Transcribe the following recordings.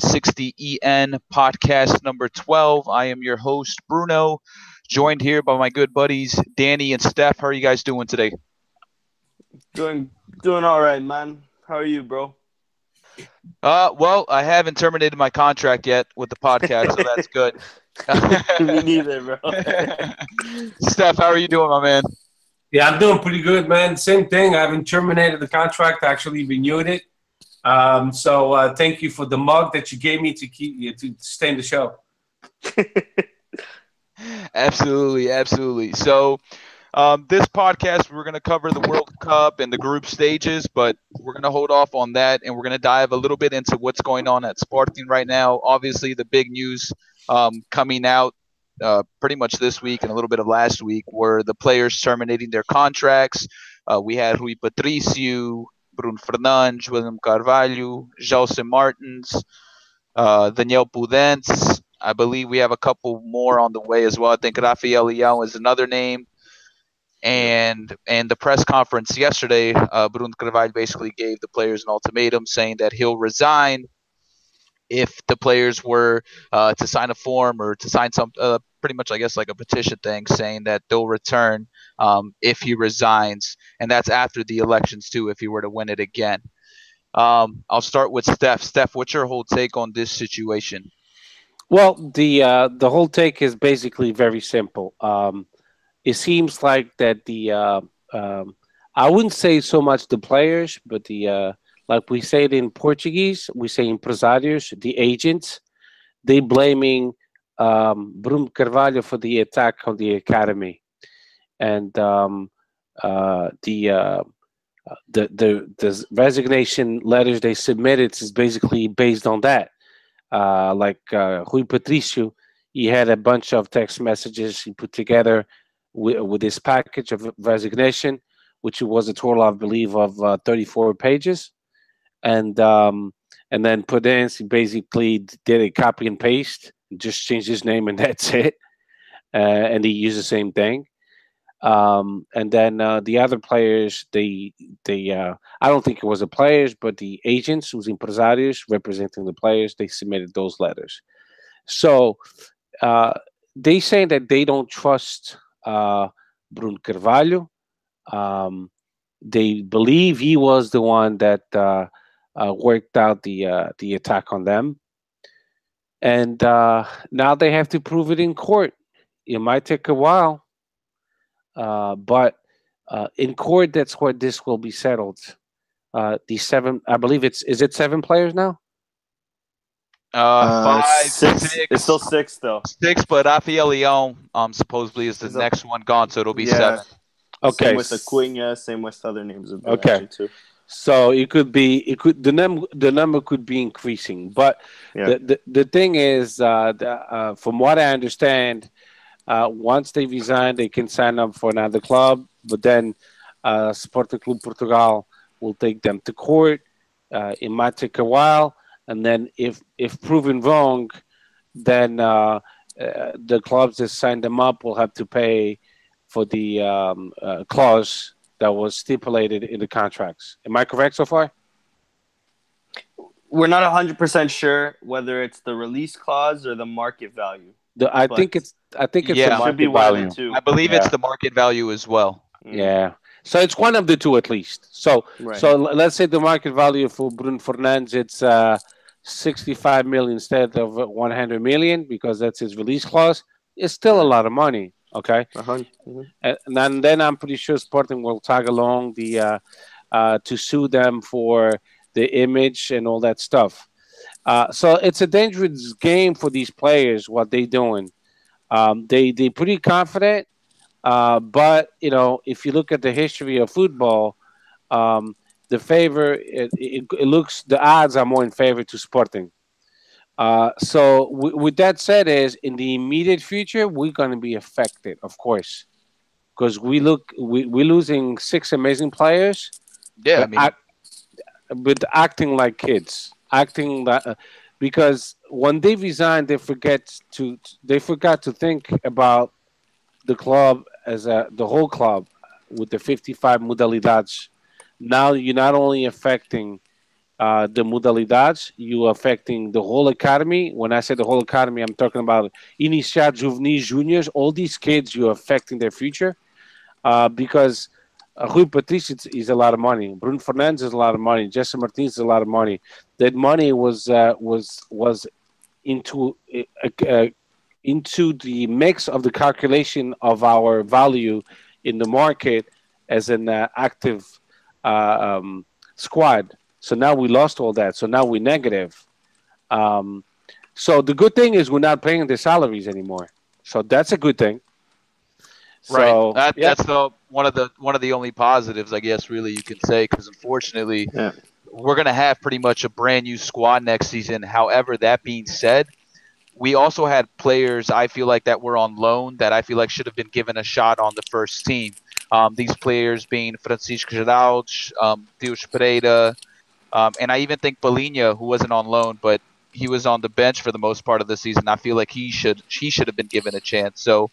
60EN podcast number 12. I am your host, Bruno, joined here by my good buddies, Danny and Steph. How are you guys doing today? Doing doing all right, man. How are you, bro? Uh, well, I haven't terminated my contract yet with the podcast, so that's good. Me neither, bro. Steph, how are you doing, my man? Yeah, I'm doing pretty good, man. Same thing. I haven't terminated the contract. I actually renewed it. Um, so uh, thank you for the mug that you gave me to keep to stay in the show. absolutely, absolutely. So, um, this podcast we're going to cover the World Cup and the group stages, but we're going to hold off on that, and we're going to dive a little bit into what's going on at Sporting right now. Obviously, the big news um, coming out uh, pretty much this week and a little bit of last week were the players terminating their contracts. Uh, we had Rui Patricio, Bruno Fernandes, William Carvalho, Gelson Martins, uh, Daniel Podence. I believe we have a couple more on the way as well. I think Rafael Leão is another name. And and the press conference yesterday, uh, Bruno Carvalho basically gave the players an ultimatum saying that he'll resign if the players were uh, to sign a form or to sign some uh, pretty much, I guess, like a petition thing saying that they'll return um, if he resigns, and that's after the elections too, if he were to win it again. Um, I'll start with Steph. Steph, what's your whole take on this situation? Well, the uh, the whole take is basically very simple. Um, it seems like that the uh, um, I wouldn't say so much the players, but the uh, like we say it in Portuguese, we say empresários, the agents, they blaming um, Bruno Carvalho for the attack on the academy, and um, uh, the, uh, the the the resignation letters they submitted is basically based on that. Uh, like uh, Rui Patricio, he had a bunch of text messages he put together with, with this package of resignation, which was a total, I believe, of uh, 34 pages and um, and then Podence basically did a copy and paste, just changed his name, and that's it. Uh, and he used the same thing. Um, and then uh, the other players, they they uh, I don't think it was the players, but the agents, who's empresarios representing the players, they submitted those letters. So uh, they say that they don't trust uh, Bruno Carvalho. Um, they believe he was the one that uh, uh, worked out the uh, the attack on them, and now they have to prove it in court. It might take a while, uh, but uh, in court, that's where this will be settled. Uh, the seven, I believe it's is it seven players now? Uh, five, six. six. It's still six though. Six, but Rafael Leão um supposedly is the Is a- next one gone, so it'll be Yeah. seven. Okay, Same with Acuna, same with other names of Okay. too. So it could be it could the number the number could be increasing, but Yeah. the, the the thing is, uh, the, uh, from what I understand, uh, once they resign, they can sign up for another club. But then, uh, Sporting Clube Portugal will take them to court. Uh, it might take a while, and then if if proven wrong, then uh, uh, the clubs that signed them up will have to pay for the um, uh, clause that was stipulated in the contracts. Am I correct so far? We're not hundred percent sure whether it's the release clause or the market value. The, I But- think it's I think it's Yeah. the Should Should be market one value. of two. I believe it's the market value as well. Mm, Yeah. So it's one of the two at least. So Right. so let's say the market value for Bruno Fernandes it's uh 65 million instead of 100 million because that's his release clause. It's still a lot of money. Okay. A hun- mhm. and, and then I'm pretty sure Sporting will tag along the uh, uh, to sue them for the image and all that stuff. Uh, so it's a dangerous game for these players. What they're doing? Um, they they pretty confident, uh, but you know if you look at the history of football, um, the favor it, it, it looks the odds are more in favor to Sporting. Uh, so w- with that said, is in the immediate future we're going to be affected, of course, because we look we we're losing six amazing players, Yeah, I mean, act, but acting like kids, acting like uh, because when they resign, they forget to they forgot to think about the club as a the whole club with the 55 modalidades. Now you're not only affecting uh, the modalidades, you're affecting the whole academy. When I say the whole academy, I'm talking about iniciar, juvenis, juniors. All these kids, you're affecting their future uh, because uh, Rui Patrício is, a lot of money. Bruno Fernandes is a lot of money. Jesse Martins is a lot of money. That money was uh, was was into uh, uh, into the mix of the calculation of our value in the market as an uh, active uh, um, squad. So now we lost all that. So now we're negative. Um, so the good thing is we're not paying the salaries anymore. So that's a good thing. So, right. That, yeah. That's the one of the one of the only positives, I guess, really you can say, because unfortunately, yeah. we're going to have pretty much a brand new squad next season. However, that being said, we also had players I feel like that were on loan that I feel like should have been given a shot on the first team. Um, these players being Francisco Geraldes, um, Deus Pereira, um, and I even think Palhinha, who wasn't on loan, but he was on the bench for the most part of the season. I feel like he should he should have been given a chance. So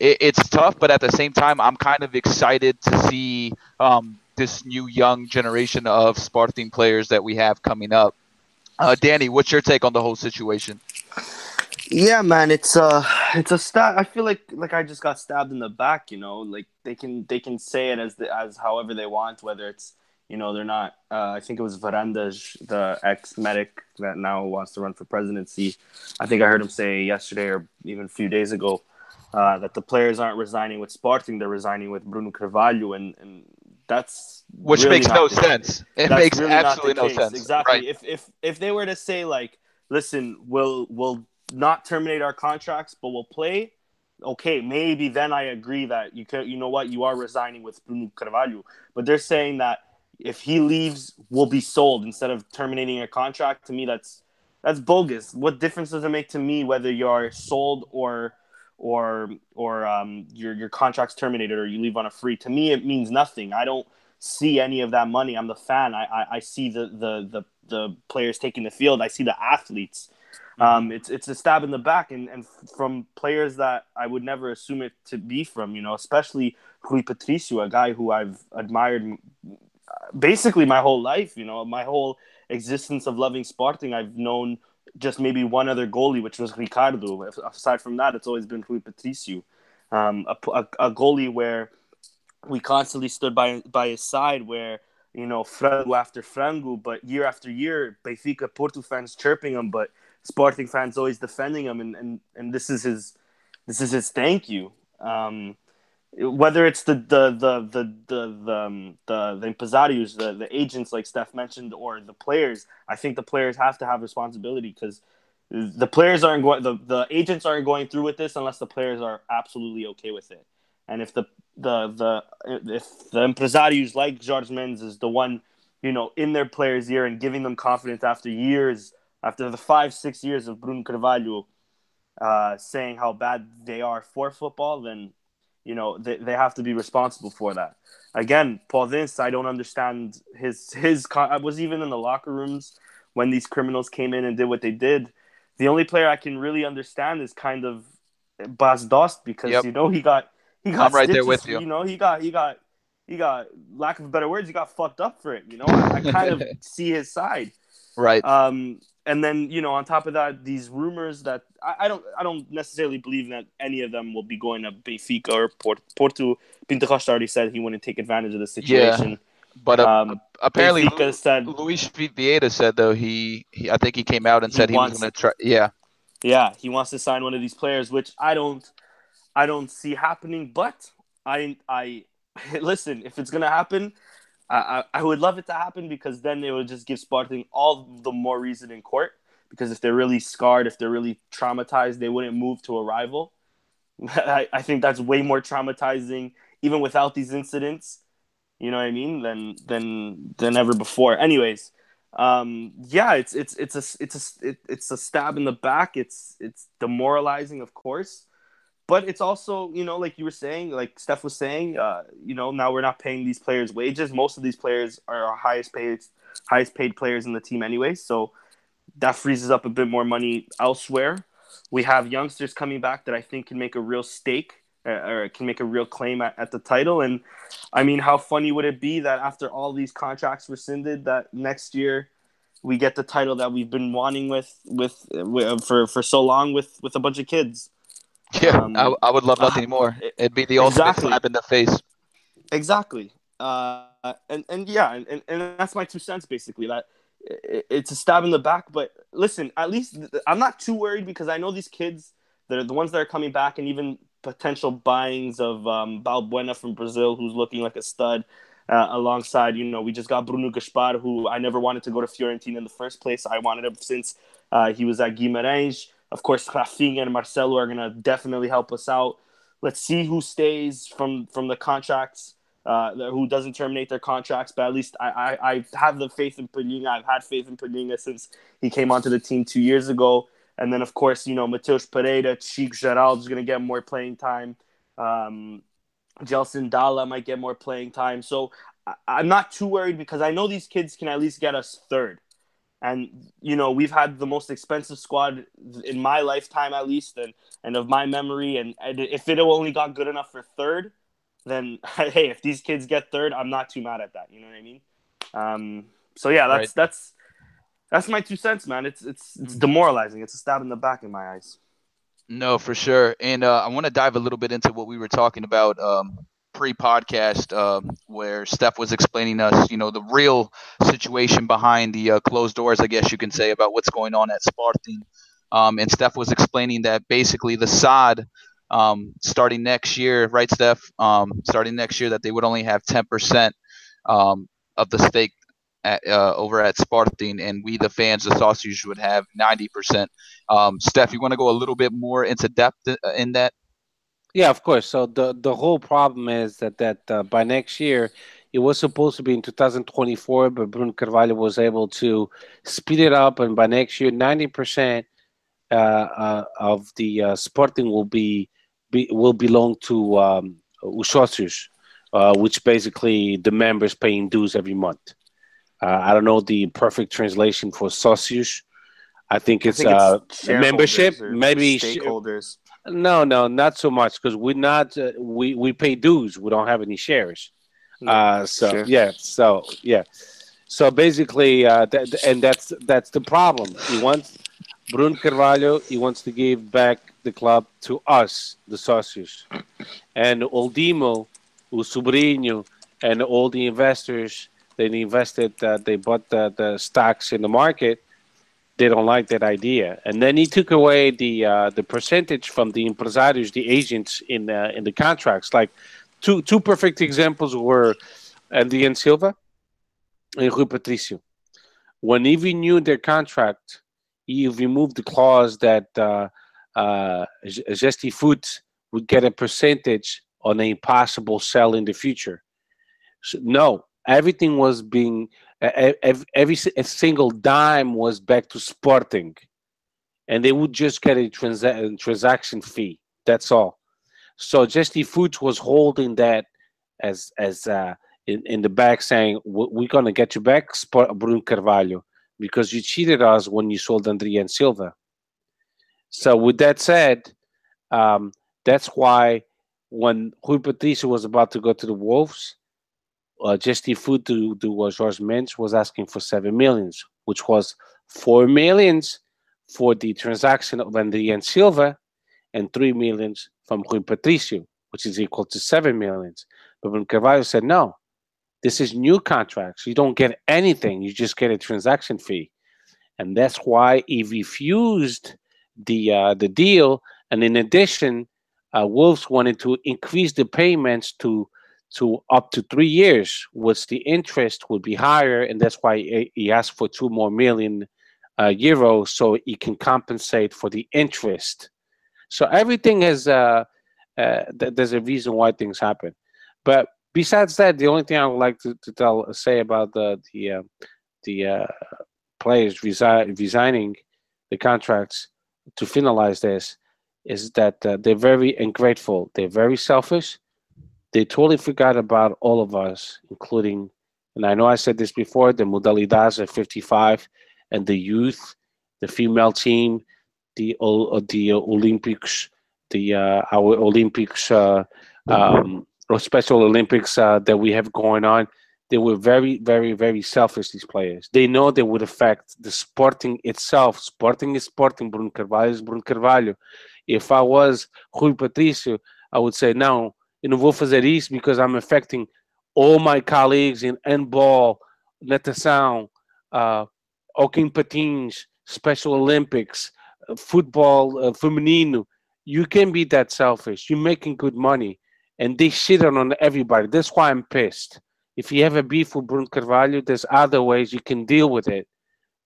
it, it's tough, but at the same time, I'm kind of excited to see um, this new young generation of Sporting players that we have coming up. Uh, Danny, what's your take on the whole situation? Yeah, man, it's uh it's a stab. I feel like like I just got stabbed in the back. You know, like they can they can say it as the, as however they want, whether it's you know they're not. Uh, I think it was Varandas, the ex medic that now wants to run for presidency. I think I heard him say yesterday or even a few days ago uh, that the players aren't resigning with Sporting, they're resigning with Bruno Carvalho, and and that's which really makes no the, sense. It makes really absolutely no sense. Exactly. Right. If if if they were to say like, listen, we'll we'll not terminate our contracts, but we'll play. Okay, maybe then I agree that you could. You know what? You are resigning with Bruno Carvalho, but they're saying that if he leaves, we'll be sold instead of terminating a contract. To me, that's that's bogus. What difference does it make to me whether you're sold or or or um, your your contract's terminated or you leave on a free? To me, it means nothing. I don't see any of that money. I'm the fan. I I, I see the, the the the players taking the field. I see the athletes. Um, it's it's a stab in the back, and, and from players that I would never assume it to be from. You know, especially Rui Patricio, a guy who I've admired basically my whole life. You know, my whole existence of loving Sporting, I've known just maybe one other goalie, which was Ricardo. Aside from that, it's always been Rui Patricio, um, a, a, a, goalie where we constantly stood by by his side, where you know frango after frango, but year after year, Benfica, Porto fans chirping him, but Sporting fans always defending him, and, and, and this is his this is his thank you. Um, whether it's the the the the the the, um, the, the empresarios, the, the agents like Steph mentioned, or the players, I think the players have to have responsibility because the players aren't going the, the agents aren't going through with this unless the players are absolutely okay with it. And if the the the if the empresarios like Jorge Mendes is the one, you know, in their players' ear and giving them confidence after years after the five six years of Bruno Carvalho uh, saying how bad they are for football, then you know they, they have to be responsible for that. Again, Podence, I don't understand his his. I was even in the locker rooms when these criminals came in and did what they did. The only player I can really understand is kind of Bas Dost because yep. you know he got he got I'm right stitches, there with you. You know he got he got he got lack of better words he got fucked up for it. You know I, I kind of see his side. Right. Um, and then you know on top of that these rumors that I, I, don't I don't necessarily believe that any of them will be going to Benfica or Port, Porto. Pinto Costa already said he wouldn't take advantage of the situation. Yeah. But uh, um, apparently, Benfica said Luis Vieira said though he, he I think he came out and he said he was going to try. Yeah, yeah, he wants to sign one of these players, which I don't I don't see happening. But I I listen if it's going to happen, I, I would love it to happen because then it would just give Sporting all the more reason in court. Because if they're really scarred, if they're really traumatized, they wouldn't move to a rival. I, I think that's way more traumatizing, even without these incidents. You know what I mean? Than than than ever before. Anyways, um, yeah, it's it's it's a it's a it, it's a stab in the back. It's it's demoralizing, of course but it's also you know like you were saying like steph was saying uh, you know now we're not paying these players wages most of these players are our highest paid highest paid players in the team anyway so that freezes up a bit more money elsewhere we have youngsters coming back that i think can make a real stake uh, or can make a real claim at, at the title. And I mean, how funny would it be that after all these contracts rescinded, that next year we get the title that we've been wanting with with, with for for so long with with a bunch of kids. Yeah, um, I, I would love nothing uh, more. It'd be the ultimate exactly. slap in the face. Exactly. Uh, and and yeah, and, and that's my two cents basically. That it's a stab in the back. But listen, at least I'm not too worried because I know these kids. They're the ones that are coming back, and even potential buyings of um, Balbuena from Brazil, who's looking like a stud. Uh, alongside, you know, we just got Bruno Gaspar, who I never wanted to go to Fiorentina in the first place. I wanted him since uh, he was at Guimarães. Of course, Rafinha and Marcelo are going to definitely help us out. Let's see who stays from from the contracts, uh, who doesn't terminate their contracts. But at least I, I, I have the faith in Palhinha. I've had faith in Palhinha since he came onto the team two years ago. And then, of course, you know, Mateus Pereira, Chico Geraldes is going to get more playing time. Um, Gelson Dala might get more playing time. So I- am not too worried because I know these kids can at least get us third. And, you know, we've had the most expensive squad in my lifetime, at least, and, and of my memory. And, and if it only got good enough for third, then, hey, if these kids get third, I'm not too mad at that. You know what I mean? Um, so, yeah, that's, right. that's, that's my two cents, man. It's it's it's demoralizing. It's a stab in the back in my eyes. No, for sure. And uh, I want to dive a little bit into what we were talking about um, pre-podcast, um, where Steph was explaining us, you know, the real situation behind the uh, closed doors, I guess you can say, about what's going on at Sporting. Um, and Steph was explaining that basically the SAD um, starting next year, right, Steph? Um, starting next year, that they would only have 10% um, of the stake at, uh, over at Sporting, and we, the fans, the socios, would have 90%. Um, Steph, you want to go a little bit more into depth uh, in that? Yeah, of course. So the the whole problem is that that uh, by next year, it was supposed to be in 2024, but Bruno Carvalho was able to speed it up, and by next year, 90% uh, uh, of the uh, Sporting will be, be will belong to um, uh, which basically the members paying dues every month. Uh, I don't know the perfect translation for socios. I think it's, I think uh, membership, maybe stakeholders. No, no, not so much because we're not. Uh, we we pay dues. We don't have any shares. Uh, so sure. yeah, so yeah, so basically, uh, that, and that's that's the problem. He wants Bruno Carvalho. He wants to give back the club to us, the socios, and Oldimo, o Sobrinho, and all the investors they invested, uh, they bought the, the stocks in the market. They don't like that idea, and then he took away the uh, the percentage from the impresarios, the agents in uh, in the contracts. Like two two perfect examples were Adrien Silva and Rui Patricio. When he renewed their contract, he removed the clause that uh, uh, Gestifute would get a percentage on a possible sell in the future. So, no, everything was being every, single dime was back to Sporting, and they would just get a transa- transaction fee. That's all. So Gestifute was holding that as as uh, in, in the back, saying we're gonna get you back, Sport Bruno Carvalho, because you cheated us when you sold Andrea and Silva. So with that said, um, that's why when Rui Patricio was about to go to the Wolves, uh, Gestifute to do what Jorge Mendes was asking for seven millions, which was four millions for the transaction of Adrien Silva and three millions from Rui Patricio, which is equal to seven millions. But when Carvalho said, no, this is new contracts. You don't get anything. You just get a transaction fee. And that's why he refused the uh, the deal. And in addition, uh, Wolves wanted to increase the payments to to up to three years, which the interest would be higher, and that's why he asked for two more million uh, euros so he can compensate for the interest. So everything has uh, uh, th- there's a reason why things happen. But besides that, the only thing I would like to, to tell say about the the uh, the uh, players resi- resigning the contracts to finalize this is that uh, they're very ungrateful. They're very selfish they totally forgot about all of us, including, and I know I said this before, the Modalidades at 55 and the youth, the female team, the uh, the Olympics, the uh, our Olympics uh, um, or Special Olympics uh, that we have going on. They were very, very, very selfish. These players. They know they would affect the Sporting itself. Sporting is Sporting. Bruno Carvalho is Bruno Carvalho. If I was Rui Patricio, I would say no. Eu não vou fazer isso because I'm affecting all my colleagues in handball, natação, uh, hockey patins, Special Olympics, uh, football uh, feminino. You can be that selfish. You're making good money, and they shit on everybody. That's why I'm pissed. If you have a beef with Bruno Carvalho, there's other ways you can deal with it.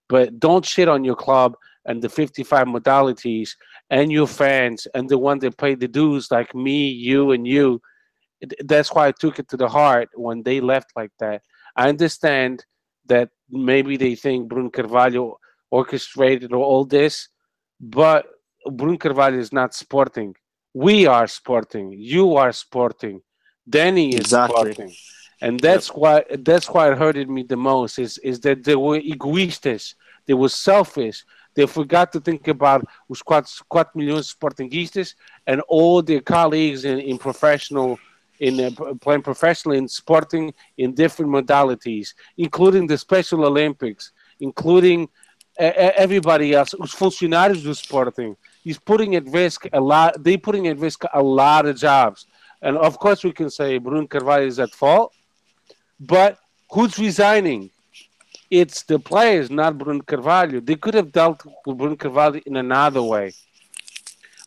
But don't shit on your club and the 55 modalities and your fans and the one that pay the dues like me, you, and you. That's why I took it to the heart when they left like that. I understand that maybe they think Bruno Carvalho orchestrated all this, but Bruno Carvalho is not sporting. We are sporting. You are sporting. Danny is exactly. sporting. And that's yep. why that's why it hurted me the most is is that they were egoistas, they were selfish, they forgot to think about os 4, 4 milhões de sportinguistas and all their colleagues in, in professional in uh, playing professionally in sporting in different modalities, including the Special Olympics, including uh, everybody else, os funcionários do Sporting. He's putting at risk a lot. They're putting at risk a lot of jobs, and of course we can say Bruno Carvalho is at fault, but who's resigning? It's the players, not Bruno Carvalho. They could have dealt with Bruno Carvalho in another way,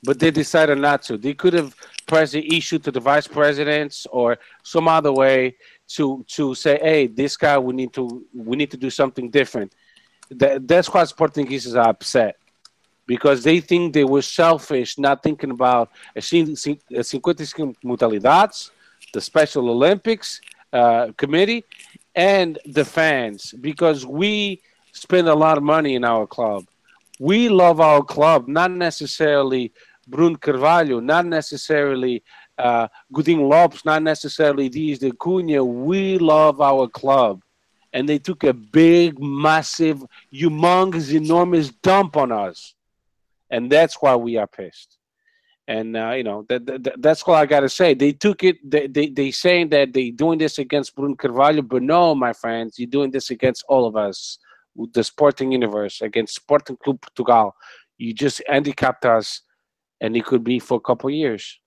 but they decided not to. They could have pressed the issue to the vice presidents or some other way to to say, "Hey, this guy, we need to we need to do something different." That, that's why Sportingistas are upset because they think they were selfish, not thinking about a 55 modalidades, the Special Olympics uh, Committee, and the fans because we spend a lot of money in our club. We love our club, not necessarily Bruno Carvalho, not necessarily uh, Godinho Lopes, not necessarily these the Cunha. We love our club. And they took a big, massive, humongous, enormous dump on us. And that's why we are pissed. And uh, you know that, that, that's all I gotta say. They took it. They they they saying that they doing this against Bruno Carvalho, but no, my friends, you're doing this against all of us, with the sporting universe, against Sporting Club Portugal. You just handicapped us, and it could be for a couple years.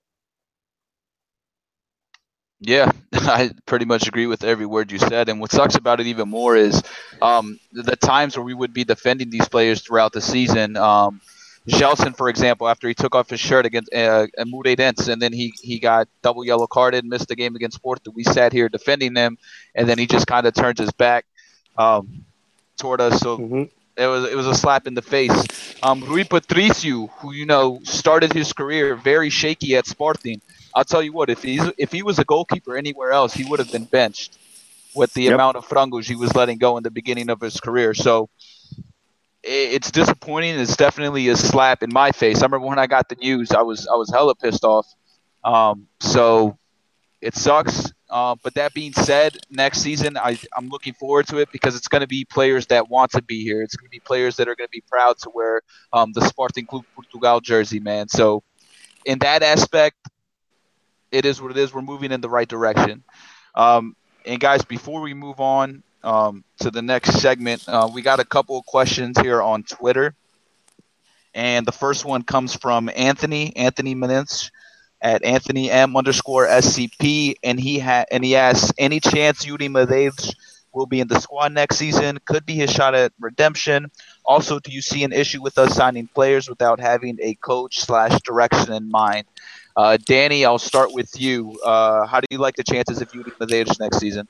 Yeah, I pretty much agree with every word you said. And what sucks about it even more is um, the times where we would be defending these players throughout the season. Um, Gelson, for example, after he took off his shirt against uh, Moreirense, and then he, he got double yellow carded, missed the game against Porto. We sat here defending them, and then he just kind of turns his back um, toward us. So mm-hmm. it was it was a slap in the face. Um, Rui Patricio, who you know started his career very shaky at Sporting, I'll tell you what, if he's if he was a goalkeeper anywhere else, he would have been benched with the yep. amount of frangos he was letting go in the beginning of his career. So it's disappointing. It's definitely a slap in my face. I remember when I got the news, I was I was hella pissed off. Um, so it sucks. Uh, but that being said, next season I, I'm looking forward to it because it's going to be players that want to be here. It's going to be players that are going to be proud to wear um, the Sporting Club Portugal jersey, man. So in that aspect, it is what it is. We're moving in the right direction. Um, and guys, before we move on, um, to the next segment. Uh, we got a couple of questions here on Twitter. And the first one comes from Anthony, Anthony Menintz at Anthony M underscore SCP. And he ha- and he asks, any chance Yuri Medeiros will be in the squad next season? Could be his shot at redemption. Also, do you see an issue with us signing players without having a coach slash direction in mind? Uh, Danny, I'll start with you. Uh, how do you like the chances of Yuri Medeiros next season?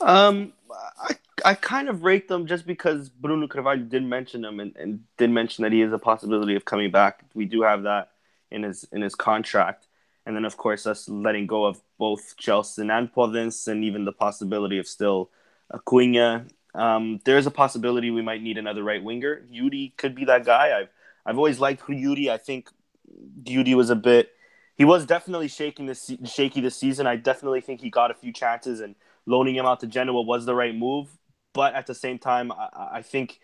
Um, I I kind of rate them just because Bruno Carvalho did mention them and, and did mention that he is a possibility of coming back. We do have that in his in his contract, and then of course us letting go of both Gelson and Podence, and even the possibility of still Acuna. Um, there is a possibility we might need another right winger. Yuri could be that guy. I've I've always liked Yuri. I think Yuri was a bit. He was definitely shaking this shaky this season. I definitely think he got a few chances and loaning him out to Genoa was the right move. But at the same time, I, I think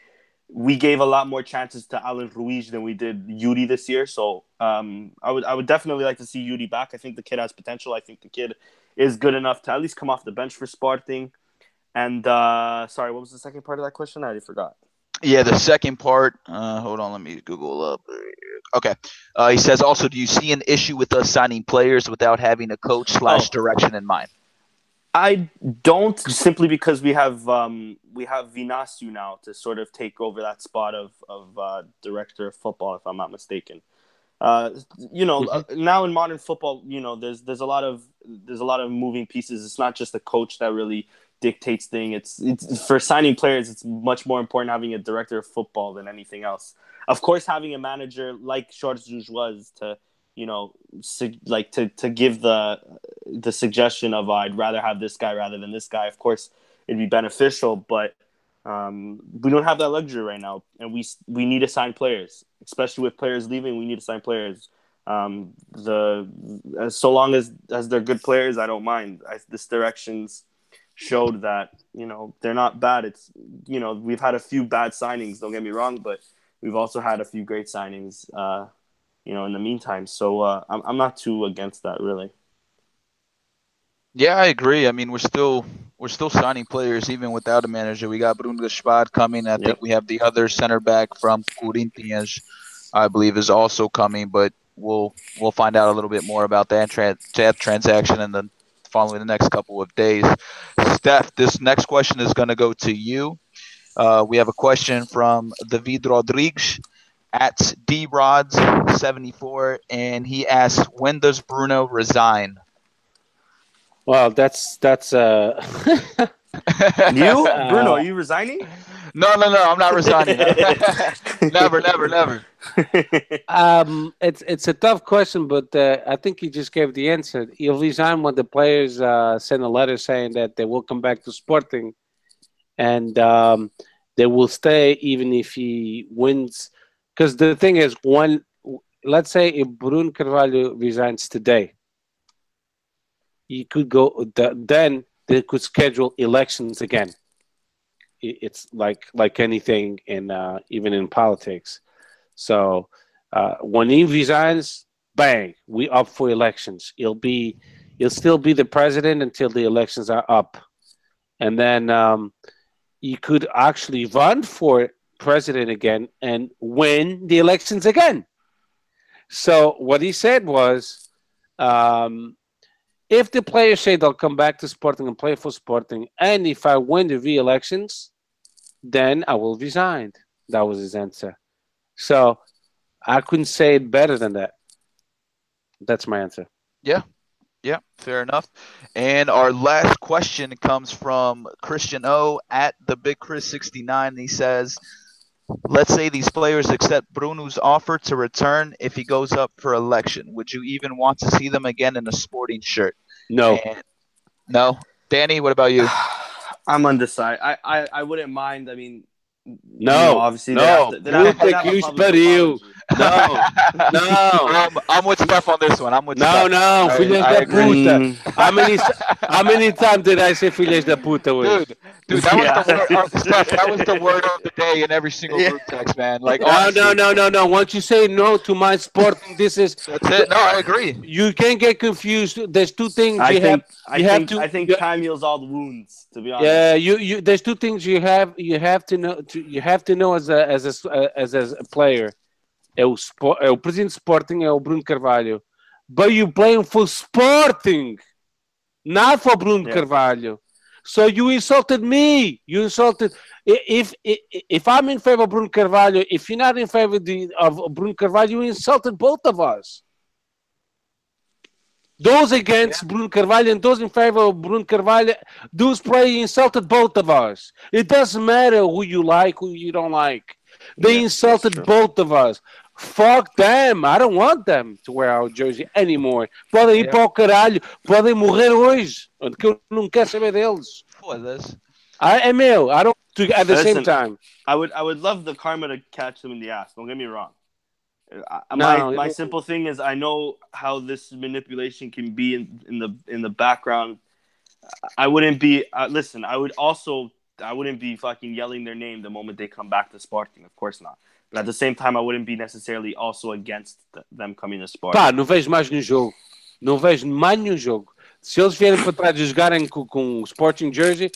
we gave a lot more chances to Alan Ruiz than we did Yuri this year. So Um, I would I would definitely like to see Yuri back. I think the kid has potential. I think the kid is good enough to at least come off the bench for Sporting. And uh, sorry, what was the second part of that question? I already forgot. Yeah, the second part. Uh, hold on, let me Google up. Okay. Uh, he says also, do you see an issue with us signing players without having a coach slash Oh. direction in mind? I don't simply because we have um, we have Vinasio now to sort of take over that spot of of uh, director of football, if I'm not mistaken. Uh, you know, uh, now in modern football, you know, there's there's a lot of there's a lot of moving pieces. It's not just the coach that really dictates thing. It's it's for signing players. It's much more important having a director of football than anything else. Of course, having a manager like George was to you know su- like to to give the the suggestion of I'd rather have this guy rather than this guy. Of course, it'd be beneficial, but um, we don't have that luxury right now, and we we need to sign players, especially with players leaving. We need to sign players. Um, the as so long as as they're good players, I don't mind. I, this directions showed that you know they're not bad. It's you know we've had a few bad signings. Don't get me wrong, but we've also had a few great signings. Uh, you know, in the meantime, so uh, I'm I'm not too against that really. Yeah, I agree. I mean, we're still we're still signing players even without a manager. We got Bruno Gaspar coming. I think we have the other center back from Corinthians, I believe, is also coming. But we'll we'll find out a little bit more about that, tran that transaction in the following the next couple of days. Steph, this next question is going to go to you. Uh, we have a question from David Rodrigues at drods74, and he asks, "When does Bruno resign?" Well, that's that's uh You, Uh, Bruno, are you resigning? No, no, no. I'm not resigning. never, never, never. um it's it's a tough question, but uh, I think you just gave the answer. He'll resign when the players uh, send a letter saying that they will come back to Sporting, and um, they will stay even if he wins. Because the thing is, one, let's say if Bruno Carvalho resigns today, you could go. Then they could schedule elections again. It's like like anything in uh, even in politics. So uh, when he resigns, bang, we up for elections. He'll be, he'll still be the president until the elections are up, and then um, he could actually run for president again and win the elections again. So what he said was, um, if the players say they'll come back to Sporting and play for Sporting, and if I win the re-elections, then I will resign. That was his answer. So I couldn't say it better than that. That's my answer. Yeah, Yeah, fair enough. And our last question comes from Christian O at the Big Chris 69. He says, Let's say these players accept Bruno's offer to return if he goes up for election. Would you even want to see them again in a sporting shirt? No, And- no? Danny, what about you? I'm undecided. I, I, I wouldn't mind. I mean, No, you know, obviously, no. they have to- they'd You have- they'd have you public better no, no, I'm, I'm with Steph on this one. I'm with no, Steph. no, I- filhas I da agree. puta. Mm, How many, how many times did I say filhas da puta? hoje? Dude, dude, that was the word. uh, Steph, that was the word of the day in every single Yeah. group text, man. Like, No, honestly, no, no, no, no. Once you say no to my sporting, this is That's it. No, I agree. you can't get confused. There's two things I you think have. I you have think to- I think time heals all the wounds. To be honest, Yeah, you, you. There's two things you have. You have to know. To, you have to know as a as a as a player. É o, é o presidente de Sporting é o Bruno Carvalho. But you playing for Sporting, not for Bruno Yeah. Carvalho. So you insulted me. You insulted. If if if I'm in favor of Bruno Carvalho, if you're not in favor of, Bruno Carvalho, you insulted both of us. Those against Bruno Carvalho and those in favor of Bruno Carvalho, those play insulted both of us. It doesn't matter who you like, who you don't like. They Yeah, insulted both of us. Fuck them. I don't want them to wear our jersey anymore. Podem ir Yeah. para o caralho. Podem morrer hoje. Que eu não quero saber deles. Foda-se. I, é meu. I don't to, at the same Listen, time. I would I would love the karma to catch them in the ass. Don't get me wrong. I, No, my my it- simple thing is I know how this manipulation can be in, in the in the background. I wouldn't be uh, listen. I would also I wouldn't be fucking yelling their name the moment they come back to Sporting. Of course not. But at the same time, I wouldn't be necessarily also against th- them coming to Sparta. Pá, não vejo mais nenhum jogo. Não vejo mais nenhum jogo. Se eles vierem para trás e jogarem com, com o Sporting Jersey,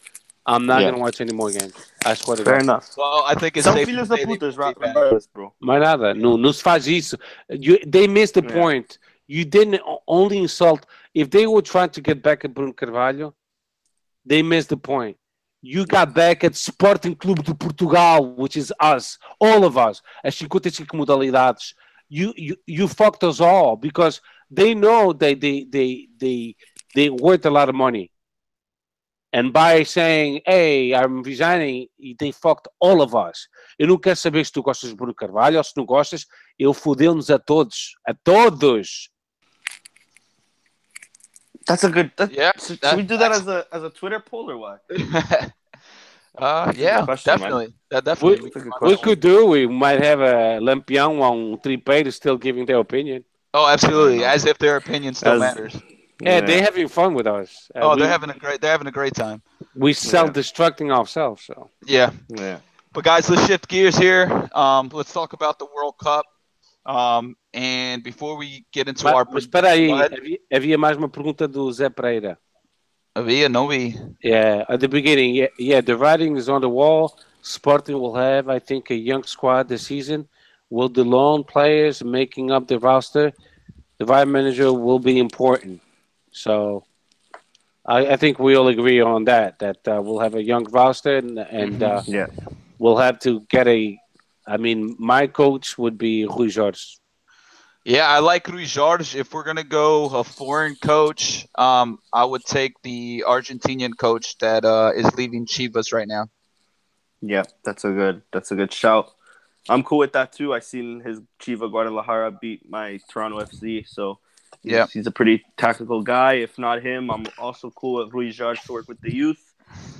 I'm not Yeah. gonna watch any more games. I swear to Fair God. enough. Well, I think it's São safe to filhos da putas, regardless, bro. Mais nada. Não, não se faz isso. You, they missed the Yeah. point. You didn't o- only insult. If they were trying to get back at Bruno Carvalho, they missed the point. You got back at Sporting Clube de Portugal, which is us, all of us, as 55 modalidades. You, you, you fucked us all because they know they, they, they, they, they worth a lot of money. And by saying, hey, I'm resigning, they fucked all of us. Eu não quero saber se tu gostas de Bruno Carvalho ou se não gostas. Ele fodeu-nos a todos. A todos. That's a good. That, Yeah, Should, that- should we do that as a as a Twitter poll or what? uh, yeah, good question, man. definitely. That definitely. That's a We could do. We might have a Lampião or um Tripeiro still giving their opinion. Oh, absolutely. As if their opinion still As- matters. Yeah, they're having fun with us. Uh, Oh, we, they're having a great. They're having a great time. we self-destructing ourselves. So Yeah. yeah. But guys, let's shift gears here. Um, let's talk about the World Cup. Um, and before we get into mas, our mas espera aí, Go ahead. havia, havia mais uma pergunta do Zé Pereira. Avia, no we. Yeah, at the beginning, yeah, yeah, the writing is on the wall. Sporting will have, I think, a young squad this season. Will the lone players making up the roster, the vice manager will be important. So, I, I think we all agree on that. That uh, we'll have a young roster, and, and uh, Yeah. we'll have to get a. I mean, my coach would be Rui Jorge. Yeah, I like Rui Jorge. If we're gonna go a foreign coach, um, I would take the Argentinian coach that uh, is leaving Chivas right now. Yeah, that's a good that's a good shout. I'm cool with that too. I seen his Chiva Guadalajara beat my Toronto FC, so he's, Yeah. he's a pretty tactical guy. If not him, I'm also cool with Rui Jorge to work with the youth.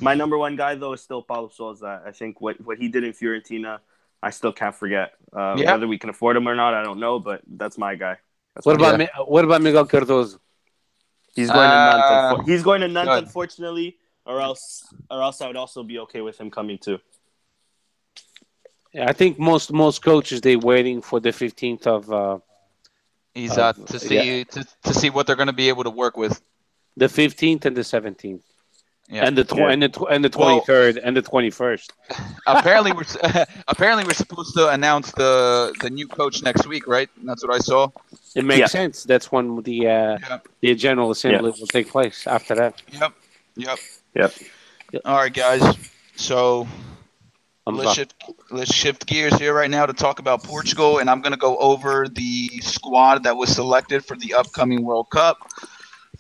My number one guy though is still Paulo Souza. I think what what he did in Fiorentina, I still can't forget. Uh, Yeah. Whether we can afford him or not, I don't know, but that's my guy. That's What my about guy. Mi- what about Miguel Cardoso? He's going to Nantes. Uh, He's going to Nantes, good. unfortunately, or else or else I would also be okay with him coming too. Yeah, I think most most coaches they waiting for the fifteenth of uh, He's Uh, uh, to see to, to see what they're gonna be able to work with. the fifteenth and the seventeenth. Yeah. and the tw- Yeah. and the tw- and the Well- twenty third and the twenty first. apparently we're apparently we're supposed to announce the the new coach next week, right? That's what I saw. It makes Yeah. sense. That's when the uh, Yep. the general assembly will take place. After that, Yep. Yep. Yep. All right, guys. So I'm let's back. shift let's shift gears here right now to talk about Portugal, and I'm going to go over the squad that was selected for the upcoming World Cup.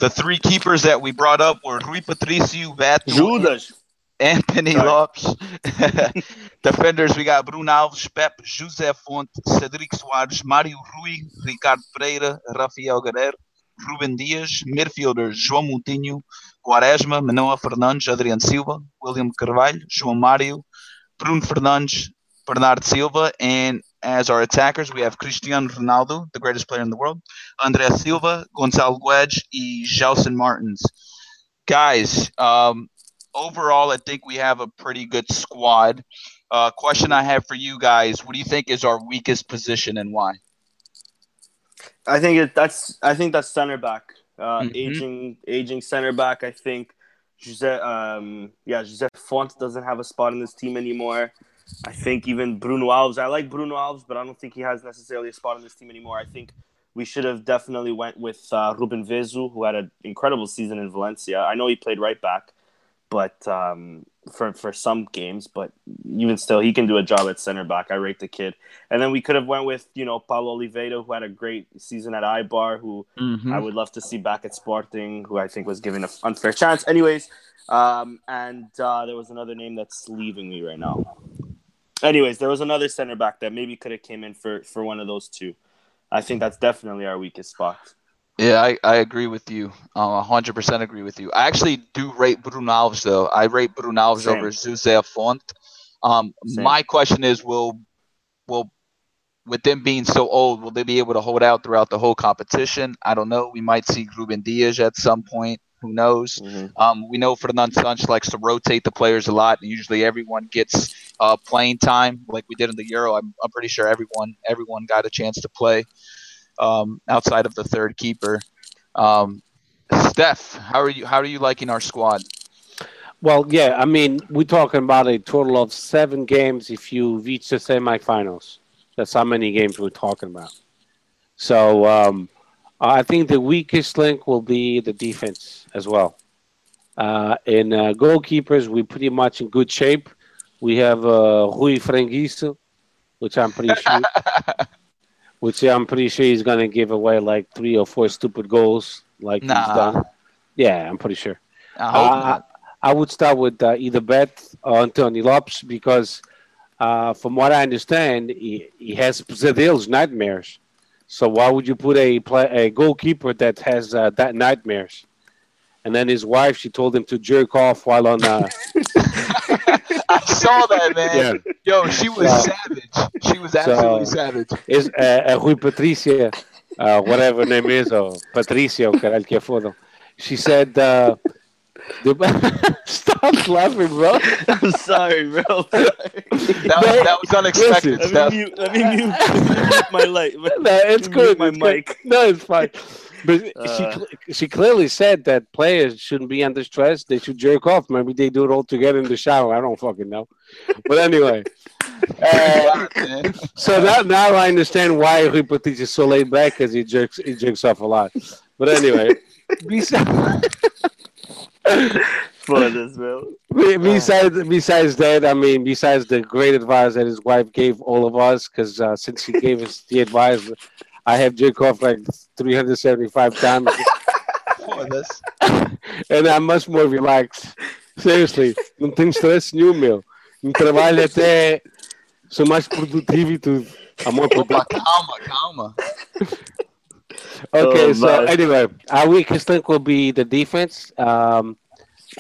The three keepers that we brought up were Rui Patricio, Vato, Judas. Anthony Sorry. Lopes. Defenders, we got Bruno Alves, Pep, José Fonte, Cedric Soares, Mário Rui, Ricardo Pereira, Rafael Guerreiro, Ruben Dias. Midfielders, João Moutinho, Quaresma, Manoa Fernandes, Adriano Silva, William Carvalho, João Mário, Bruno Fernandes, Bernardo Silva, and as our attackers, we have Cristiano Ronaldo, the greatest player in the world, André Silva, Gonçalo Guedes, and Gelson Martins. Guys, um, overall, I think we have a pretty good squad. Uh, question I have for you guys: What do you think is our weakest position and why? I think it, that's I think that's center back. Uh, Mhm. Aging aging center back. I think Jose um yeah Jose Fonte doesn't have a spot in this team anymore. I think even Bruno Alves. I like Bruno Alves, but I don't think he has necessarily a spot in this team anymore. I think we should have definitely went with uh, Ruben Vezo, who had an incredible season in Valencia. I know he played right back, but um, for for some games, but even still, he can do a job at center back. I rate the kid. And then we could have went with you know Paulo Oliveira, who had a great season at Eibar, who Mm-hmm. I would love to see back at Sporting, who I think was given an unfair chance. Anyways, um, and uh, there was another name that's leaving me right now. Anyways, there was another center back that maybe could have came in for for one of those two. I think that's definitely our weakest spot. Yeah, I, I agree with you. Um, 100% agree with you. I actually do rate Bruno Alves, though. I rate Bruno Alves Same. over Jose Fonte. Um, Same. my question is, will will with them being so old, will they be able to hold out throughout the whole competition? I don't know. We might see Ruben Dias at some point. Who knows? Mhm. Um, we know Fernando Santos likes to rotate the players a lot, and usually everyone gets uh, playing time, like we did in the Euro. I'm, I'm pretty sure everyone everyone got a chance to play um, outside of the third keeper. Um, Steph, how are you? How are you liking our squad? Well, yeah, I mean, we're talking about a total of seven games if you reach the semifinals. That's how many games we're talking about. So um, I think the weakest link will be the defense as well. Uh, in uh, goalkeepers, we're pretty much in good shape. We have uh, Rui Franguiço, which I'm pretty sure, which I'm pretty sure he's going to give away like three or four stupid goals, like he's done. Yeah, I'm pretty sure. I Uh. I would start with uh, either Beto or Anthony Lopes because, uh, from what I understand, he, he has Brazil's nightmares. So why would you put a play, a goalkeeper that has uh, that nightmares? And then his wife, she told him to jerk off while on. Uh, I saw that, man. yeah, Yo, she was So- savage. She was absolutely So- savage. is uh, uh, Rui Patricia, uh, whatever her name is, or Patricia, or caralho que é foda. She said, uh, the, "Stop laughing, bro." I'm sorry, bro. That was, that was unexpected, Listen, let me mute. Let me mute, let me my light. no, it's Mute good. my it's good. mic. No, it's fine. But she Uh. cl- she clearly said that players shouldn't be under stress. They should jerk off. Maybe they do it all together in the shower. I don't fucking know. But anyway, uh, so now, now I understand why Patrício is so laid back because he jerks he jerks off a lot. But anyway, besides, For this, bro. besides besides that, I mean, besides the great advice that his wife gave all of us, because uh, since she gave us the advice, I have jerked off like 375 times. And I'm much more relaxed. Seriously, não tenho stress nenhum, meu. No trabalho até sou mais produtivo e tudo. Amor por Opa, calma, calma. Okay, Oh, so man. anyway, our weakest link will be the defense, um,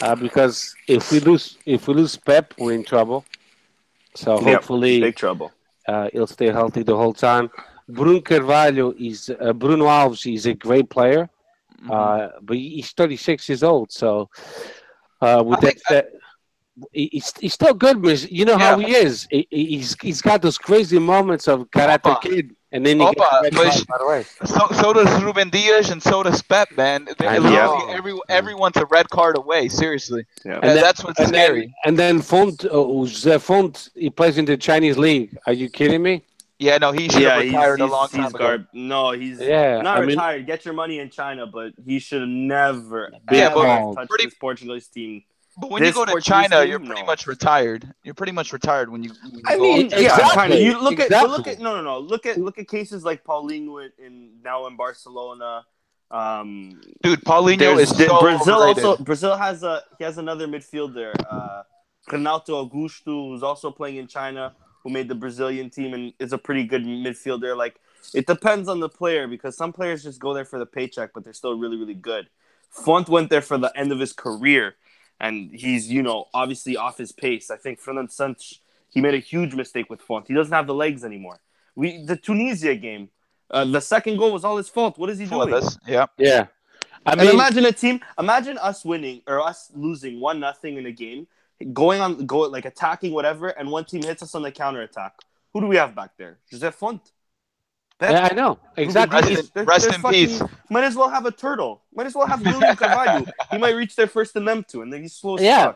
uh, because if we lose if we lose Pepe, we're in trouble. So Yep, hopefully Big trouble. uh, he'll stay healthy the whole time. Bruno Carvalho is uh, Bruno Alves is a great player, Mhm. uh, but he's 36 years old. So uh, with I that think- said, he's, he's still good, but you know how he is. He, he- he's he's got those crazy moments of karate Opa. kid, and then he Opa, gets red but card sh- right away. So, so does Ruben Dias and so does Pepe, man. They're literally know. every, everyone's a red card away. Seriously, Yeah. And then- that's what's and scary. Then, and then Fonte, uh, Jose Fonte, he plays in the Chinese league. Are you kidding me? Yeah, no, he should Yeah, have he's, retired a long he's time ago. garb- No, he's Yeah, not I mean- retired. Get your money in China, but he should have never, Yeah, ever but- touched Pretty- this Portuguese team. But when you go to Portuguese China, team, you're pretty no. much retired. You're pretty much retired when you. When you I go mean, out. yeah, Exactly, kind. You look at, but look at, no, no, no. Look at, look at cases like Paulinho in, in now in Barcelona. Um, dude, Paulinho is so Brazil overrated. also. Brazil has a he has another midfielder, uh, Renato Augusto, who's also playing in China, who made the Brazilian team and is a pretty good midfielder. Like it depends on the player because some players just go there for the paycheck, but they're still really, really good. Fonte went there for the end of his career, and he's you know obviously off his pace. I think Fernando Santos he made a huge mistake with Fonte. He doesn't have the legs anymore. We the Tunisia game, uh, the second goal was all his fault. What is he For doing? this, yeah. Yeah. I And mean, imagine a team. Imagine us winning or us losing one nothing in a game, going on go like attacking whatever, and one team hits us on the counter attack. Who do we have back there? Joseph Fonte. Pepe. yeah, I know exactly. Rest He's- in- They're- rest they're in fucking- peace. Might as well have a turtle. Might as well have William Carvalho. he might reach there first and them two, and then he's slow as Yeah.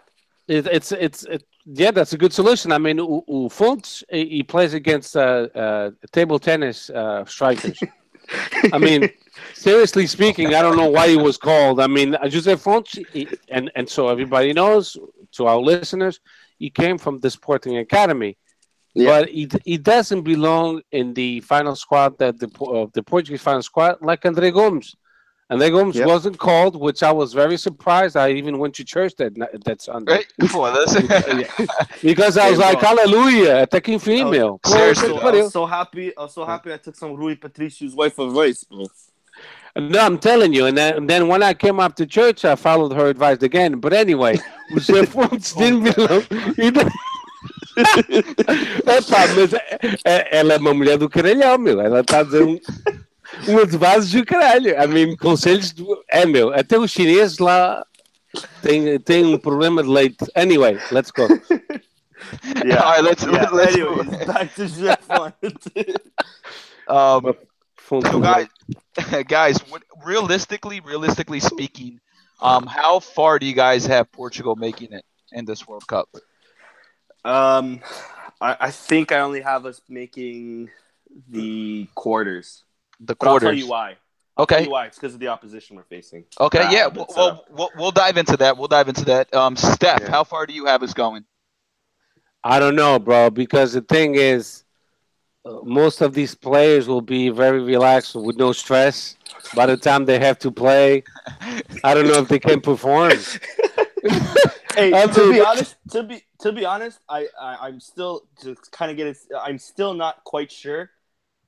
It, it's it's it, yeah, that's a good solution. I mean, U, U Fonte, he he plays against uh, uh, table tennis uh, strikers. I mean, seriously speaking, I don't know why he was called. I mean, Jose Fonte, he, and and so everybody knows to our listeners, he came from the Sporting Academy, Yeah. but he he doesn't belong in the final squad that the of the Portuguese final squad like Andre Gomes. Andre Gomes Yep. wasn't called, which I was very surprised. I even went to church that ni- that Sunday. Right? For this. Because I was Hey, like, bro. hallelujah, até que enfim, Oh, seriously, que I was so happy. I was so happy. I took some Rui Patricio's wife advice, bro. No, I'm telling you. And then, and then when I came up to church, I followed her advice again. But anyway, o Zé Fontes didn't belong. He didn't- Epá, mas é- é- ela é uma mulher do caralhão, meu. Ela está a dizer um, um advice do caralho. I mean, conselhos do. É, meu, até o chinês lá tem, tem um problema de leite. Anyway, let's go. Yeah. All right, let's yeah. let's Anyways, back to Jeff um, Fundo so guys, guys, realistically, realistically speaking, um, how far do you guys have Portugal making it in this World Cup? Um, I, I think I only have us making the quarters. The But I'll tell you why. I'll tell Okay. you why. It's because of the opposition we're facing. Okay. Ah, Yeah. but, Well, uh, well, we'll, we'll dive into that. We'll dive into that. Um, Steph, Yeah. how far do you have us going? I don't know, bro, because the thing is, uh, most of these players will be very relaxed with no stress. By the time they have to play, I don't know if they can perform. Hey, I'm to be honest, to be to be honest, I, I I'm still to kind of get it. I'm still not quite sure.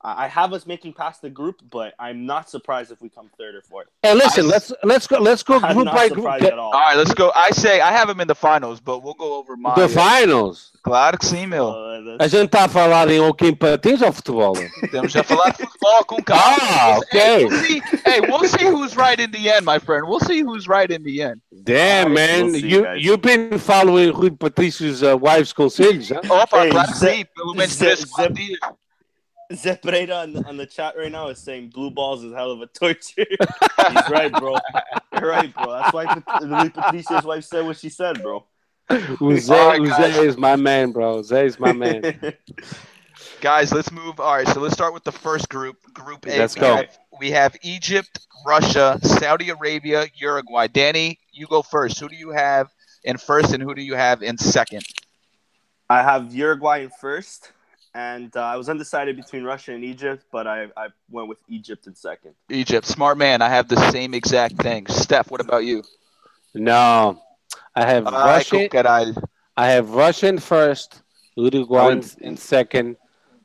I I have us making past the group, but I'm not surprised if we come third or fourth. Hey, listen, I- let's let's go let's go I'm group not by group. at all. All right, let's go. I say I have them in the finals, but we'll go over my. The finals. Claro que sim, meu. Uh, A gente tá a falar em ok patins ou futebol? Temos já falar de futebol com calma. Ah, Hey, ok. we'll see, hey, we'll see who's right in the end, my friend. We'll see who's right in the end. Damn, Alright, man. we'll see, you, guys. you've been following Rui Patrício's uh, wives' conselhos, huh? Opa, Hey, claro que sim. Pelo menos Zé- três, Zé- quatro dias. Zé Pereira on, on the chat right now is saying blue balls is hell of a torture. He's right, bro. You're right, bro. That's why Pat- Louis Patricia's wife said what she said, bro. Jose, Alright, guys. Jose is my man, bro. Jose is my man. Guys, let's move. All right, so let's start with the first group. Group A. Let's we go. Have, we have Egypt, Russia, Saudi Arabia, Uruguay. Danny, you go first. Who do you have in first, and who do you have in second? I have Uruguay in first, and uh, I was undecided between Russia and Egypt, but I, I went with Egypt in second. Egypt. Smart man. I have the same exact thing. Steph, what about you? No, I have Ai, Russia. com. I have Russian first, Uruguay in, in second.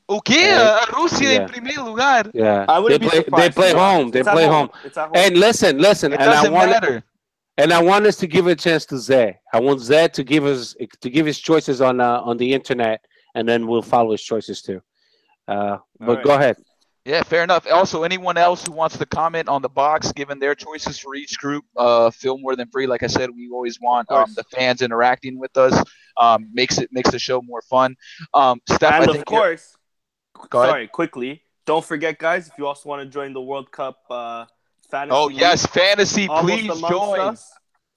O quê? É. A Rússia Yeah. em primeiro lugar? Yeah, I they be play. They surprised. play It's home. They at play home. It's home. And listen, listen, It and I doesn't want matter. and I want us to give a chance to Zay. I want Zay to give us to give his choices on uh, on the internet, and then we'll follow his choices too. Uh, but Alright. go ahead. Yeah, fair enough. Also, anyone else who wants to comment on the box, given their choices for each group, uh, feel more than free. Like I said, we always want um, the fans interacting with us. Um, makes it makes the show more fun. Um, Steph, I and think of you're- course, Go ahead. sorry, quickly, don't forget, guys, if you also want to join the World Cup uh, fantasy. Oh league, yes, fantasy, please join. us,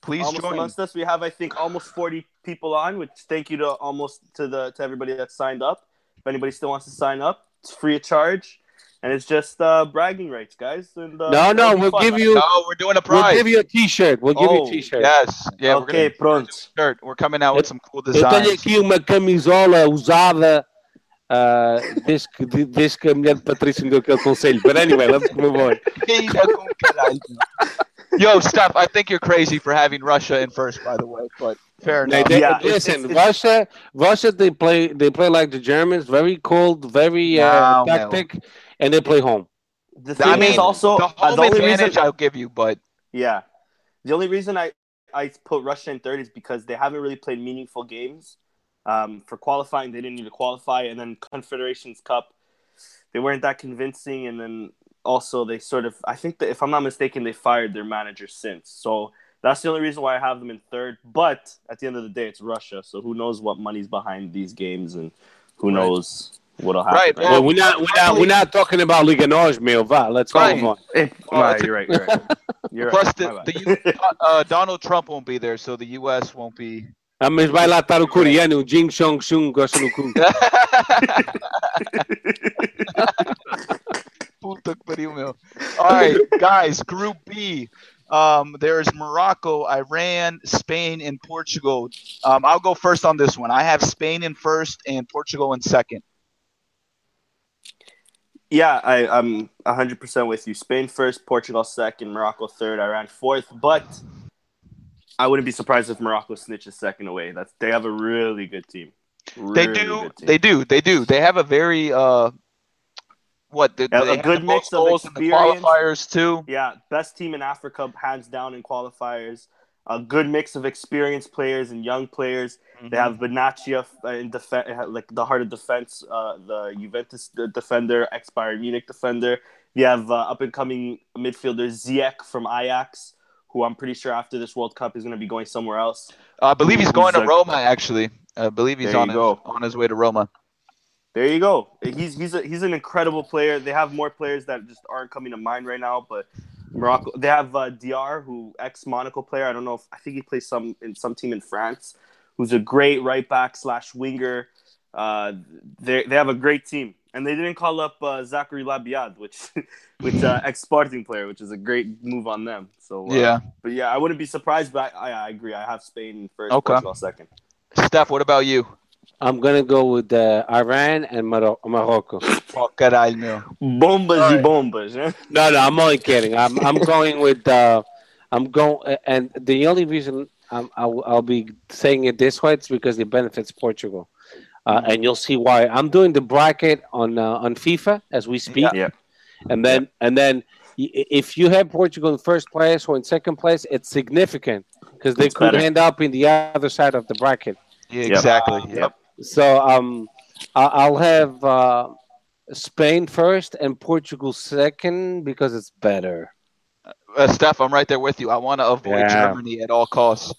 Please almost join. amongst us, we have I think almost forty people on. Which thank you to almost to the to everybody that signed up. If anybody still wants to sign up, it's free of charge, and it's just uh, bragging rights, guys. And, uh, No, no, we'll fun. give you No, we're doing a prize. we'll give you a T-shirt. We'll give you Oh, a T-shirt. yes, yeah, we're gonna pronto. shirt. We're coming out with some cool designs. Eu tenho aqui uma camisola usada uh, desde, que, desde que a mulher de Patrícia me deu aquele conselho. But anyway, let's move on. Eita, com caralho. Yo, Steph, I think you're crazy for having Russia in first, by the way. But fair enough. they, Yeah, listen, it's- Russia, Russia, they play, they play like the Germans, very cold, very uh, No, no. tactic, and they play home. The thing I mean, is also the uh, the only reason I'll give you, but Yeah. The only reason I, I put Russia in third is because they haven't really played meaningful games. Um, for qualifying, they didn't need to qualify. And then Confederations Cup, they weren't that convincing. And then also, they sort of, I think that if I'm not mistaken, they fired their manager since. So that's the only reason why I have them in third. But at the end of the day, it's Russia. So who knows what money's behind these games and who Right. knows what'll happen. Right, right? Well, Well, we're not, we're not, we're not talking about Liga Nós, meu. Vá, let's Right. move on. Eh, Well, nah, it's a- you're right. You're right. You're plus right. the, My the bad. U- uh, Donald Trump won't be there, so the U.S. won't be. Ah, mas vai lá estar o coreano, o Jing Chong Chung, gosta no cu. Puta que pariu, meu. All right, guys, Group B. Um, there's Morocco, Iran, Spain, and Portugal. Um, I'll go first on this one. I have Spain in first and Portugal in second. Yeah, I, I'm 100% with you. Spain first, Portugal second, Morocco third, Iran fourth. But I wouldn't be surprised if Morocco snitches second away. That's they have a really good team. They do. They do. They do. They have a very uh, what? Yeah, a good the mix of the experience. qualifiers too. Yeah, best team in Africa, hands down in qualifiers. A good mix of experienced players and young players. Mm-hmm. They have Benatia in defense, like the heart of defense, uh, the Juventus defender, ex Bayern Munich defender. You have uh, up and coming midfielder Ziyech from Ajax. who I'm pretty sure after this World Cup is going to be going somewhere else. I believe he's going to Roma. Actually, I believe he's on his, on his way to Roma. There you go. He's he's a, he's an incredible player. They have more players that just aren't coming to mind right now, but Morocco. They have uh, Dirar, who ex Monaco player. I don't know if I think he plays some in some team in France. Who's a great right back slash winger. Uh, they they have a great team, and they didn't call up uh, Zachary Labyad, which which uh, ex Sporting player, which is a great move on them. So uh, Yeah, but yeah, I wouldn't be surprised. But I, I agree. I have Spain first, Okay. Portugal second. Steph. What about you? I'm gonna go with uh, Iran and Moro- Morocco. Oh, caralho, meu. Bombas All y bombas. eh? No, no, I'm only kidding. I'm I'm going with uh, I'm going, and the only reason I'm, I'll, I'll be saying it this way is because it benefits Portugal, uh, and you'll see why. I'm doing the bracket on uh, on FIFA as we speak, Yeah. and then and then if you have Portugal in first place or in second place, it's significant because they It's could better. end up in the other side of the bracket. Yeah, exactly. Yep. So um, I- I'll have uh, Spain first and Portugal second because it's better. Uh, Steph, I'm right there with you. I want to avoid Yeah. Germany at all costs.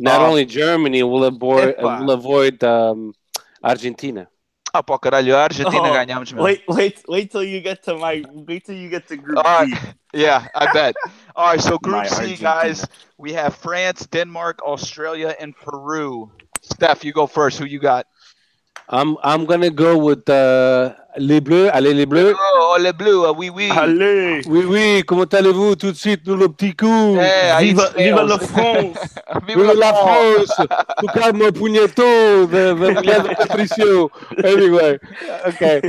Not Uh, only Germany will avoid Epa. will avoid um, Argentina. Ah, pô, caralho, a Argentina Oh, ganhamos, meu. Wait, wait, wait till you get to my. Wait till you get to Group All right. B. Yeah, I bet. All right, so Group My C, Argentina. guys, we have France, Denmark, Australia, and Peru. Steph, you go first. Who you got? I'm I'm gonna go with uh, les bleus. Allez les bleus. Oh, le bleu, uh, oui, oui. Allez! Oui oui. Comment allez-vous tout de suite nous le petit coup? Hey, I eat Viva, viva snails. la France! Viva Vive la France. France! Tu calmes punhetto, the, the Leandro Patricio. Anyway, okay.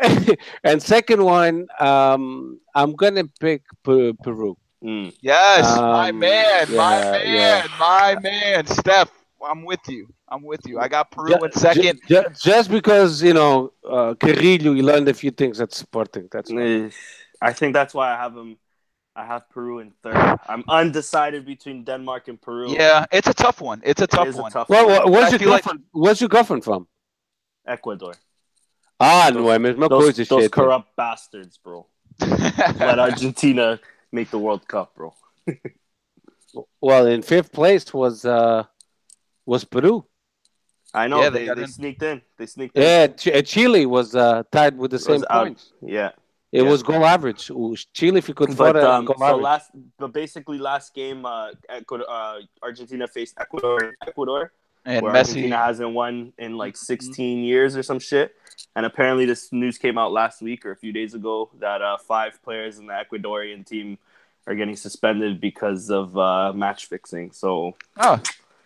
and second one, um, I'm gonna pick Pe- Peru. Mm. Yes, my Um, man, my yeah, man, yeah. my man. Steph, I'm with you. I'm with you. I got Peru Ju- in second. ju- ju- just because you know uh, Carrillo, he learned a few things at Sporting. That's Eh, I think that's why I have him. I have Peru in third. I'm undecided between Denmark and Peru. Yeah, it's a tough one. It's a It tough a one. tough well, one. where's I your feel like- girlfriend? Where's your girlfriend from? Ecuador. Ah, Those- não é a mesma Those, coisa, those shit. corrupt bastards, bro. Let Argentina make the World Cup, bro. Well, in fifth place was uh was Peru. I know Yeah, they they, they, sneaked in. They sneaked in. Yeah, Ch- uh, Chile was uh, tied with the same was out. points. Yeah. It Yeah. was goal average. O Chile ficou de But fora um, goal so average. last, but basically last game, uh, Ecuador, uh, Argentina faced Ecuador. Ecuador, and where Messi. Argentina hasn't won in like 16 years or some shit. And apparently, this news came out last week or a few days ago that uh, five players in the Ecuadorian team are getting suspended because of uh, match fixing. So Oh,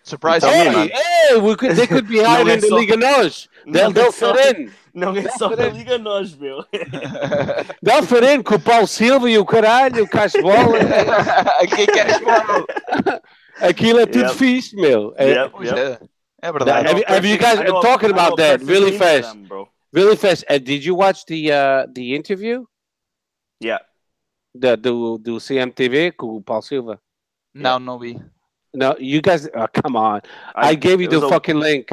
surprise Tell me, me. man. Hey, hey, we could, they could be hiding in the so- Liga Nos. They'll, they'll fit in. Não é só a Liga Nós, meu. They'll fit in com o Paulo Silva e o caralho, o Cashbola. Quem quer expor? Aquilo é tudo Yep. fixe, meu. É, Yep, Pois yep. é. É I verdade. Have know you- have you perfect- guys I know- talking I know about that perfect really name for fast? them, bro. Really fast. Uh, did you watch the uh, the interview? Yeah. The, do, do CMTV com o Paulo Silva? Não, não vi. No, you guys, oh, come on. I, gave you the was a- fucking link.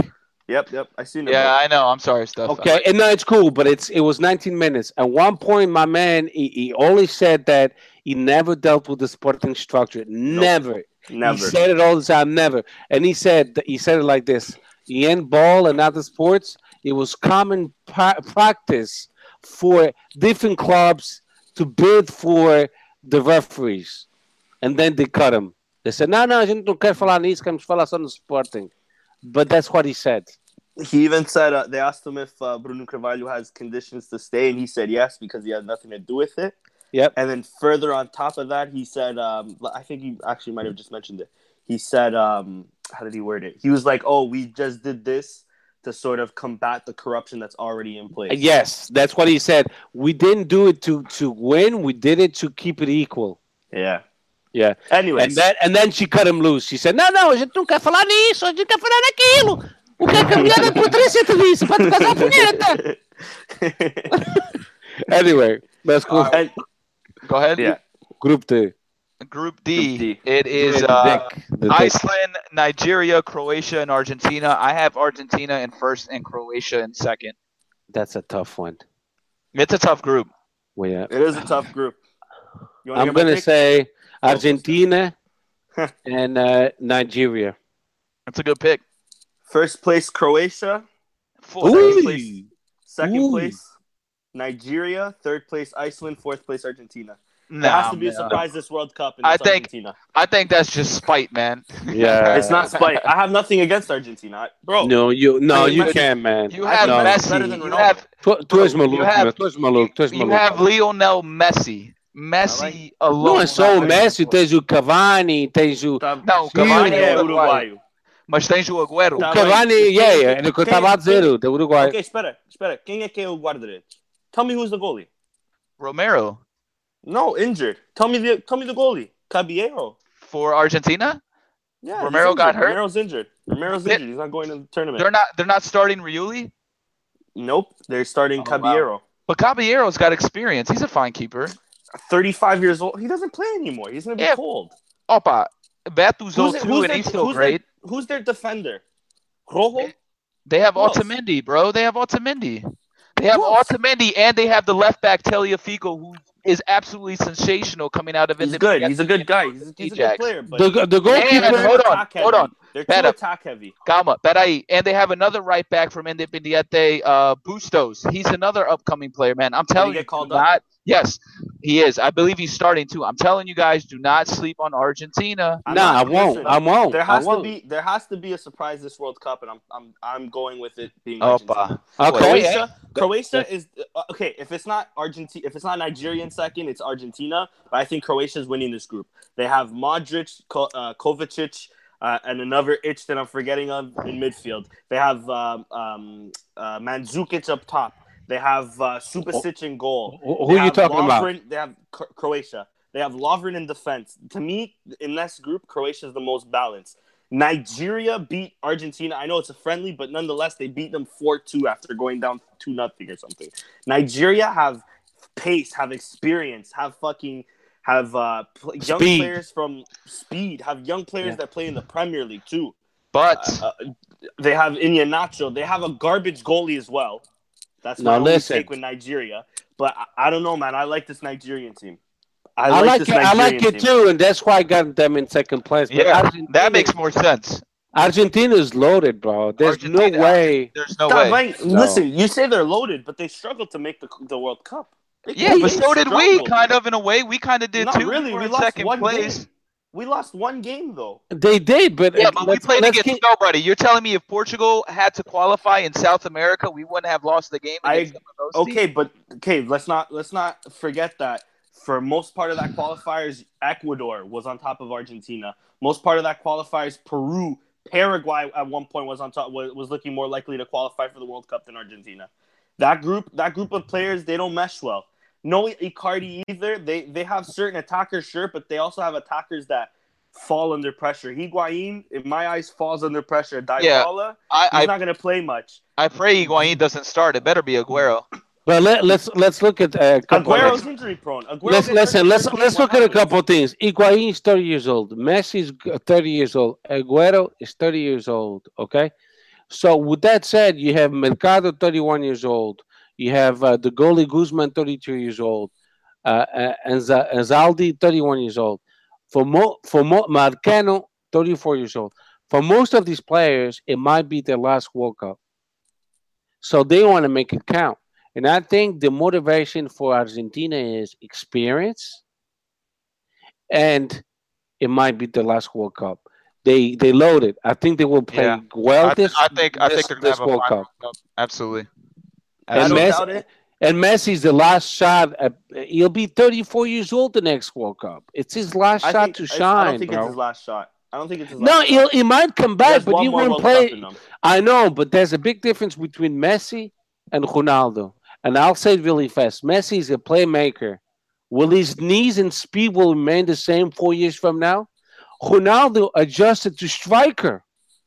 Yep, yep. I seen it. Yeah, I know. I'm sorry, Steph. Okay, and no, it's cool, but it's it was 19 minutes. At one point, my man, he, he only said that he never dealt with the sporting structure. Never. bro. He Never. said it all the time. Never. And he said he said it like this: in ball and other sports, it was common pra- practice for different clubs to bid for the referees, and then they cut him. They said, "No, no, a gente não quer falar nisso. Queremos falar só no Sporting." But that's what he said. He even said uh, they asked him if uh, Bruno Carvalho has conditions to stay, and he said yes because he had nothing to do with it. Yep. And then further on top of that, he said, um, I think he actually might have just mentioned it. He said, um, how did he word it? He was like, "Oh, we just did this to sort of combat the corruption that's already in place." Yes, that's what he said. We didn't do it to to win. We did it to keep it equal. Yeah. Yeah. Anyways, And then and then she cut him loose. She said, "Não, não, a gente não quer falar nisso. A gente quer falar naquilo. O que é que a mulher da Patrícia te disse para te casar punheta?" Anyway, let's go. All right. And- Go ahead. yeah. Group D. Group D. Group D. It is uh, dick. Dick. Iceland, Nigeria, Croatia, and Argentina. I have Argentina in first and Croatia in second. That's a tough one. It's a tough group. Well, yeah. It is a tough group. You I'm gonna pick? say Argentina, and uh, Nigeria. That's a good pick. First place Croatia, Full Second place, second Ooh. place Nigeria, third place Iceland, fourth place Argentina. There Nah, has to be a surprise this World Cup, and I think- Argentina. I think that's just spite, man. Yeah, It's not spite. I have nothing against Argentina, bro. No, you no, I mean, you can't, man. You have think Messi better than You have Tu, tu you have- meu. Tu és maluco, tu és you have Lionel Messi. Messi alone. Não é só o na- Messi, tens o Cavani, tens o. Tá- Não, o Sim, Cavani é é uruguaio. uruguaio. Mas tens o Agüero. Tá. O Cavani, bem. yeah, Quem- yeah, era o que eu estava a dizer, quem- o Uruguai. Ok, espera, espera. Quem é que é o guarda-redes? Tell me who's the goalie. Romero. No, injured. Tell me the tell me the goalie. Caballero. For Argentina? Yeah, Romero got hurt? Romero's injured. Romero's They- injured. He's not going to the tournament. They're not they're not starting Riuli? Nope. They're starting Oh, wow. Caballero. But Caballero's got experience. He's a fine keeper. 35 years old. He doesn't play anymore. He's gonna be Yeah. cold. Opa, Betu's Who's 02 it- who's and their- he's still who's great. Who's their defender? Rojo? They have Who else? Otamendi, bro. They have Otamendi. They have Who else? Otamendi and they have the left back Tagliafico, who is absolutely sensational coming out of He's good. He's a good guy. He's, he's a good player. But The, the And goalkeeper, hold on, hold on. They're too Better. attack heavy. Calma, peraí. And they have another right back from Independiente, uh, Bustos. He's another upcoming player, man. I'm telling get you, called do up? not. Yes, he is. I believe he's starting too. I'm telling you guys, do not sleep on Argentina. I'm nah, I won't. listen, I won't. There has to won't. be there has to be a surprise this World Cup, and I'm I'm I'm going with it being Argentina. Opa. Okay. Croatia, Croatia is uh, okay. If it's not Argentina, if it's not Nigerian second, it's Argentina. But I think Croatia is winning this group. They have Modric, Ko, uh, Kovacic, uh, and another itch that I'm forgetting of in midfield. They have um, um, uh, Mandzukic up top. They have uh, Subasic in goal. Who They are you talking about? They have Cro- Croatia. They have Lovren in defense. To me, in this group, Croatia is the most balanced. Nigeria beat Argentina. I know it's a friendly, but nonetheless, they beat them 4 2 after going down 2 nothing or something. Nigeria have pace, have experience, have fucking. Have uh, pl- young Speed. players from speed. Have young players Yeah. that play in the Premier League too. But Uh, they have Iheanacho. They have a garbage goalie as well. That's Now my only listen. take with Nigeria. But I, I don't know, man. I like this Nigerian team. I, I like this it. I like Nigerian it team. too, and that's why I got them in second place. But yeah, Argentina, that makes more sense. Argentina is loaded, bro. There's Argentina- no way. There's no Stop, way. like, Listen, you say they're loaded, but they struggled to make the the World Cup. They- Yeah, but so did we, struggled. kind of in a way. We kind of did Not too. really. were We lost second one place. game. We lost one game though. They did, but Yeah, but we played against keep- nobody. You're telling me if Portugal had to qualify in South America, we wouldn't have lost the game I- against some of those teams? Okay, but okay, let's not let's not forget that for most part of that qualifiers, Ecuador was on top of Argentina. Most part of that qualifiers, Peru, Paraguay at one point was on top was, was looking more likely to qualify for the World Cup than Argentina. That group, that group of players, they don't mesh well. No Icardi either. They they have certain attackers, sure, but they also have attackers that fall under pressure. Higuain, in my eyes, falls under pressure. Dybala, I, he's I, not going to play much. I pray Higuain doesn't start. It better be Aguero. But let, let's let's look at uh, a couple. Aguero's Of, injury prone. Aguero let's gets listen. Let's let's look at a couple of things. Higuain is thirty years old. Messi is thirty years old. Aguero is thirty years old. Okay, so with that said, you have Mercado thirty-one years old. You have uh, the goalie Guzman thirty-two years old, uh, uh, and Z- and Zaldi thirty-one years old. For mo for mo Mascherano thirty-four years old. For most of these players, it might be their last World Cup. So they want to make it count. And I think the motivation for Argentina is experience, and it might be the last World Cup. They they loaded. I think they will play Yeah. well I, th- this. I think I this- think they're gonna this have a World final. Cup. Absolutely. And Messi-. And Messi's the last shot. At, he'll be 34 years old the next World Cup. It's his last I shot think, to shine, I don't think bro. it's his last shot. I don't think it's his no, last he'll, he might come back, but he won't play. Cup in him. I know, but there's a big difference between Messi and Ronaldo. And I'll say it really fast. Messi is a playmaker. Will his knees and speed will remain the same four years from now? Ronaldo adjusted to striker.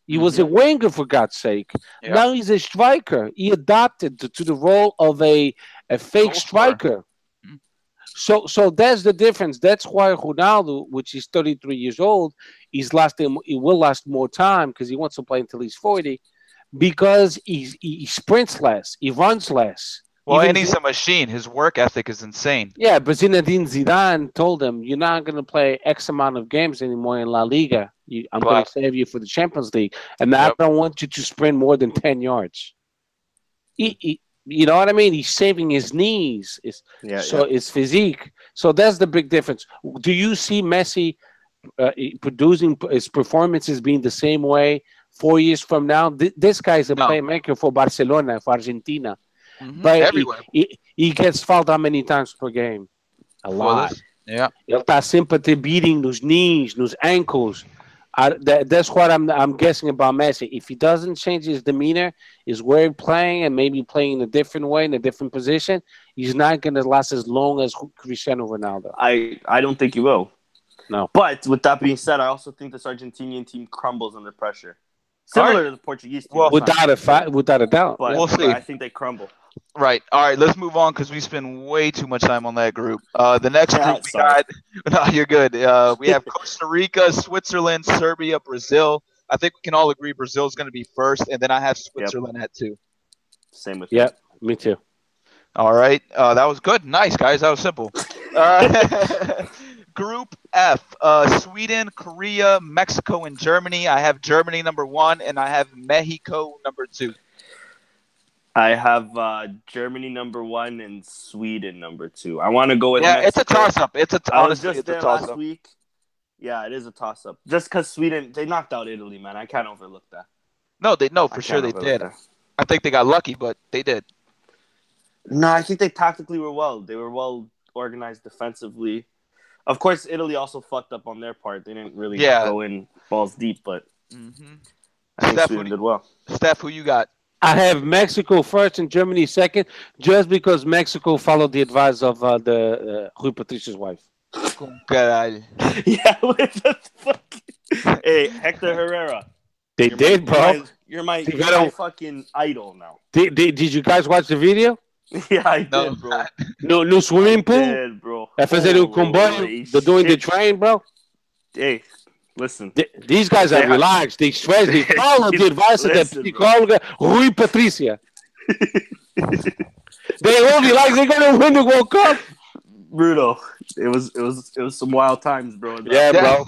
He was a winger for God's sake. Yeah. Now he's a striker. He adapted to, to the role of a, a fake striker. Mhm. So so that's the difference. That's why Ronaldo, which is 33 years old, he's lasting he will last more time because he wants to play until he's 40 because he, he sprints less, he runs less. Well, Even and he's Zi- a machine. His work ethic is insane. Yeah, but Zinedine Zidane told him, "You're not going to play X amount of games anymore in La Liga. You, I'm going to save you for the Champions League, and I don't want you to sprint more than ten yards." He, he, you know what I mean? He's saving his knees. It's, Yeah, so it's physique. So that's the big difference. Do you see Messi uh, producing his performances being the same way four years from now? Th- this guy's a No. playmaker for Barcelona, for Argentina. Mhm. But he- Everywhere. He, he gets fouled how many times per game? A lot. this- yeah. Ele está sempre te beating nos knees, nos ankles. I, that, that's what I'm I'm guessing about Messi. If he doesn't change his demeanor, his way of playing, and maybe playing in a different way, in a different position, he's not going to last as long as Cristiano Ronaldo. I I don't think he will. No. But with that being said, I also think this Argentinian team crumbles under pressure, similar Alright. to the Portuguese team. Well, this time. Without a fa- without a doubt. but, We'll but see. I think they crumble. Right. All right. Let's move on because we spend way too much time on that group. Uh, the next Yeah, group we sorry. got. No, you're good. Uh, we have Costa Rica, Switzerland, Serbia, Brazil. I think we can all agree Brazil is going to be first, and then I have Switzerland at two. Same with you. Yep, me too. All right. Uh, that was good. Nice, guys. That was simple. Group F uh, Sweden, Korea, Mexico, and Germany. I have Germany number one, and I have Mexico number two. I have uh, Germany number one and Sweden number two. I want to go with Yeah, it's a toss up. It's a I was honestly, just it's a toss last up. week. Yeah, it is a toss up. Just because Sweden they knocked out Italy, man. I can't overlook that. No, they no I for sure they did. that. I think they got lucky, but they did. No, I think they tactically were well. They were well organized defensively. Of course, Italy also fucked up on their part. They didn't really Yeah. go in balls deep, but Mm-hmm. I think Steph, Sweden what did well. Steph, who you got? I have Mexico first and Germany second, just because Mexico followed the advice of uh, the uh, Rui Patricia's wife. Caralho. yeah, with the fucking... hey Hector Herrera. They you're did, my, bro. You're my, you're my, You you're my fucking idol now. Did, did, did you guys watch the video? yeah, I did, No, bro. No, no swimming pool. Did, bro. É fazer o Holy comboio, they're doing the shit. train, bro. Hey, listen. Th- These guys are They- relaxed. They stress. They follow the advice of the Listen, bro. psicóloga Rui Patricia. they all relax. They're gonna win the World Cup. Bruno, it was it was it was some wild times, bro. Yeah, bro.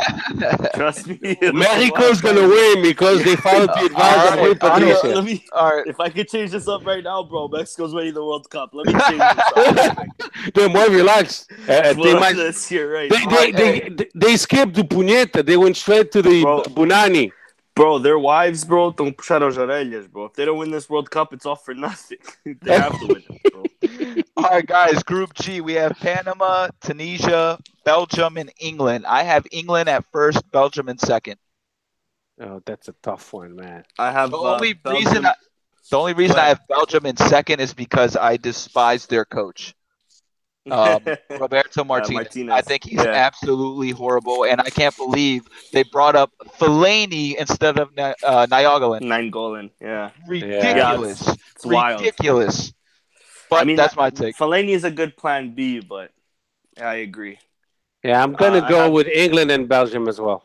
Trust me. Mexico's gonna win because they followed the advice of Rui right, all right. Let me, All right. if I could change this up right now, bro, Mexico's winning the World Cup. Let me change this up. They're more relaxed. Uh, they, might, this, you're right. they, they, they, they, they skipped the puneta. They went straight to the Bro. Bunani. Bro, their wives, bro, don't puxar as orelhas, bro. If they don't win this World Cup, it's all for nothing. they have to win it, bro. All right, guys. Group G, we have Panama, Tunisia, Belgium, and England. I have England at first, Belgium in second. Oh, that's a tough one, man. I have The uh, only Belgium- reason, I, the only reason Go I have Belgium in second is because I despise their coach, um, Roberto Martinez. Martinez, I think he's yeah. absolutely horrible, and I can't believe they brought up Fellaini instead of Ni- uh, Nainggolan. Nine yeah. Ridiculous, It's wild. ridiculous. But I mean, that's my take. Fellaini is a good plan B, but I agree. Yeah, I'm gonna Uh, go have- with England and Belgium as well.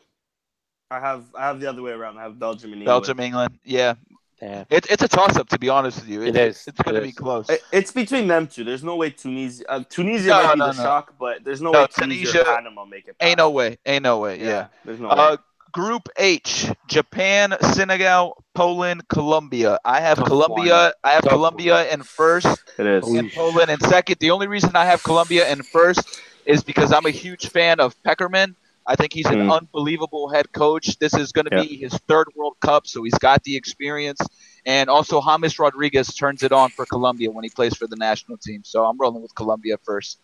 I have I have the other way around. I have Belgium and England. Belgium, England. Yeah, Yeah. it, it's a toss up to be honest with you. It is. It's going It to be close. It- It's between them two. There's no way Tunisia. Uh, Tunisia No, might be no, the no. shock, but there's no, No, way Tunisia, Tunisia- or Panama make it. Ain't past. no way. Ain't no way. Yeah. there's no Uh, way. Group H: Japan, Senegal, Poland, Colombia. I have Tough Colombia. I have Tough Colombia in first It is. and Poland in second. The only reason I have Colombia in first is because I'm a huge fan of Pekerman. I think he's an Mm. unbelievable head coach. This is going to be his third World Cup, so he's got the experience. And also, James Rodriguez turns it on for Colombia when he plays for the national team. So I'm rolling with Colombia first.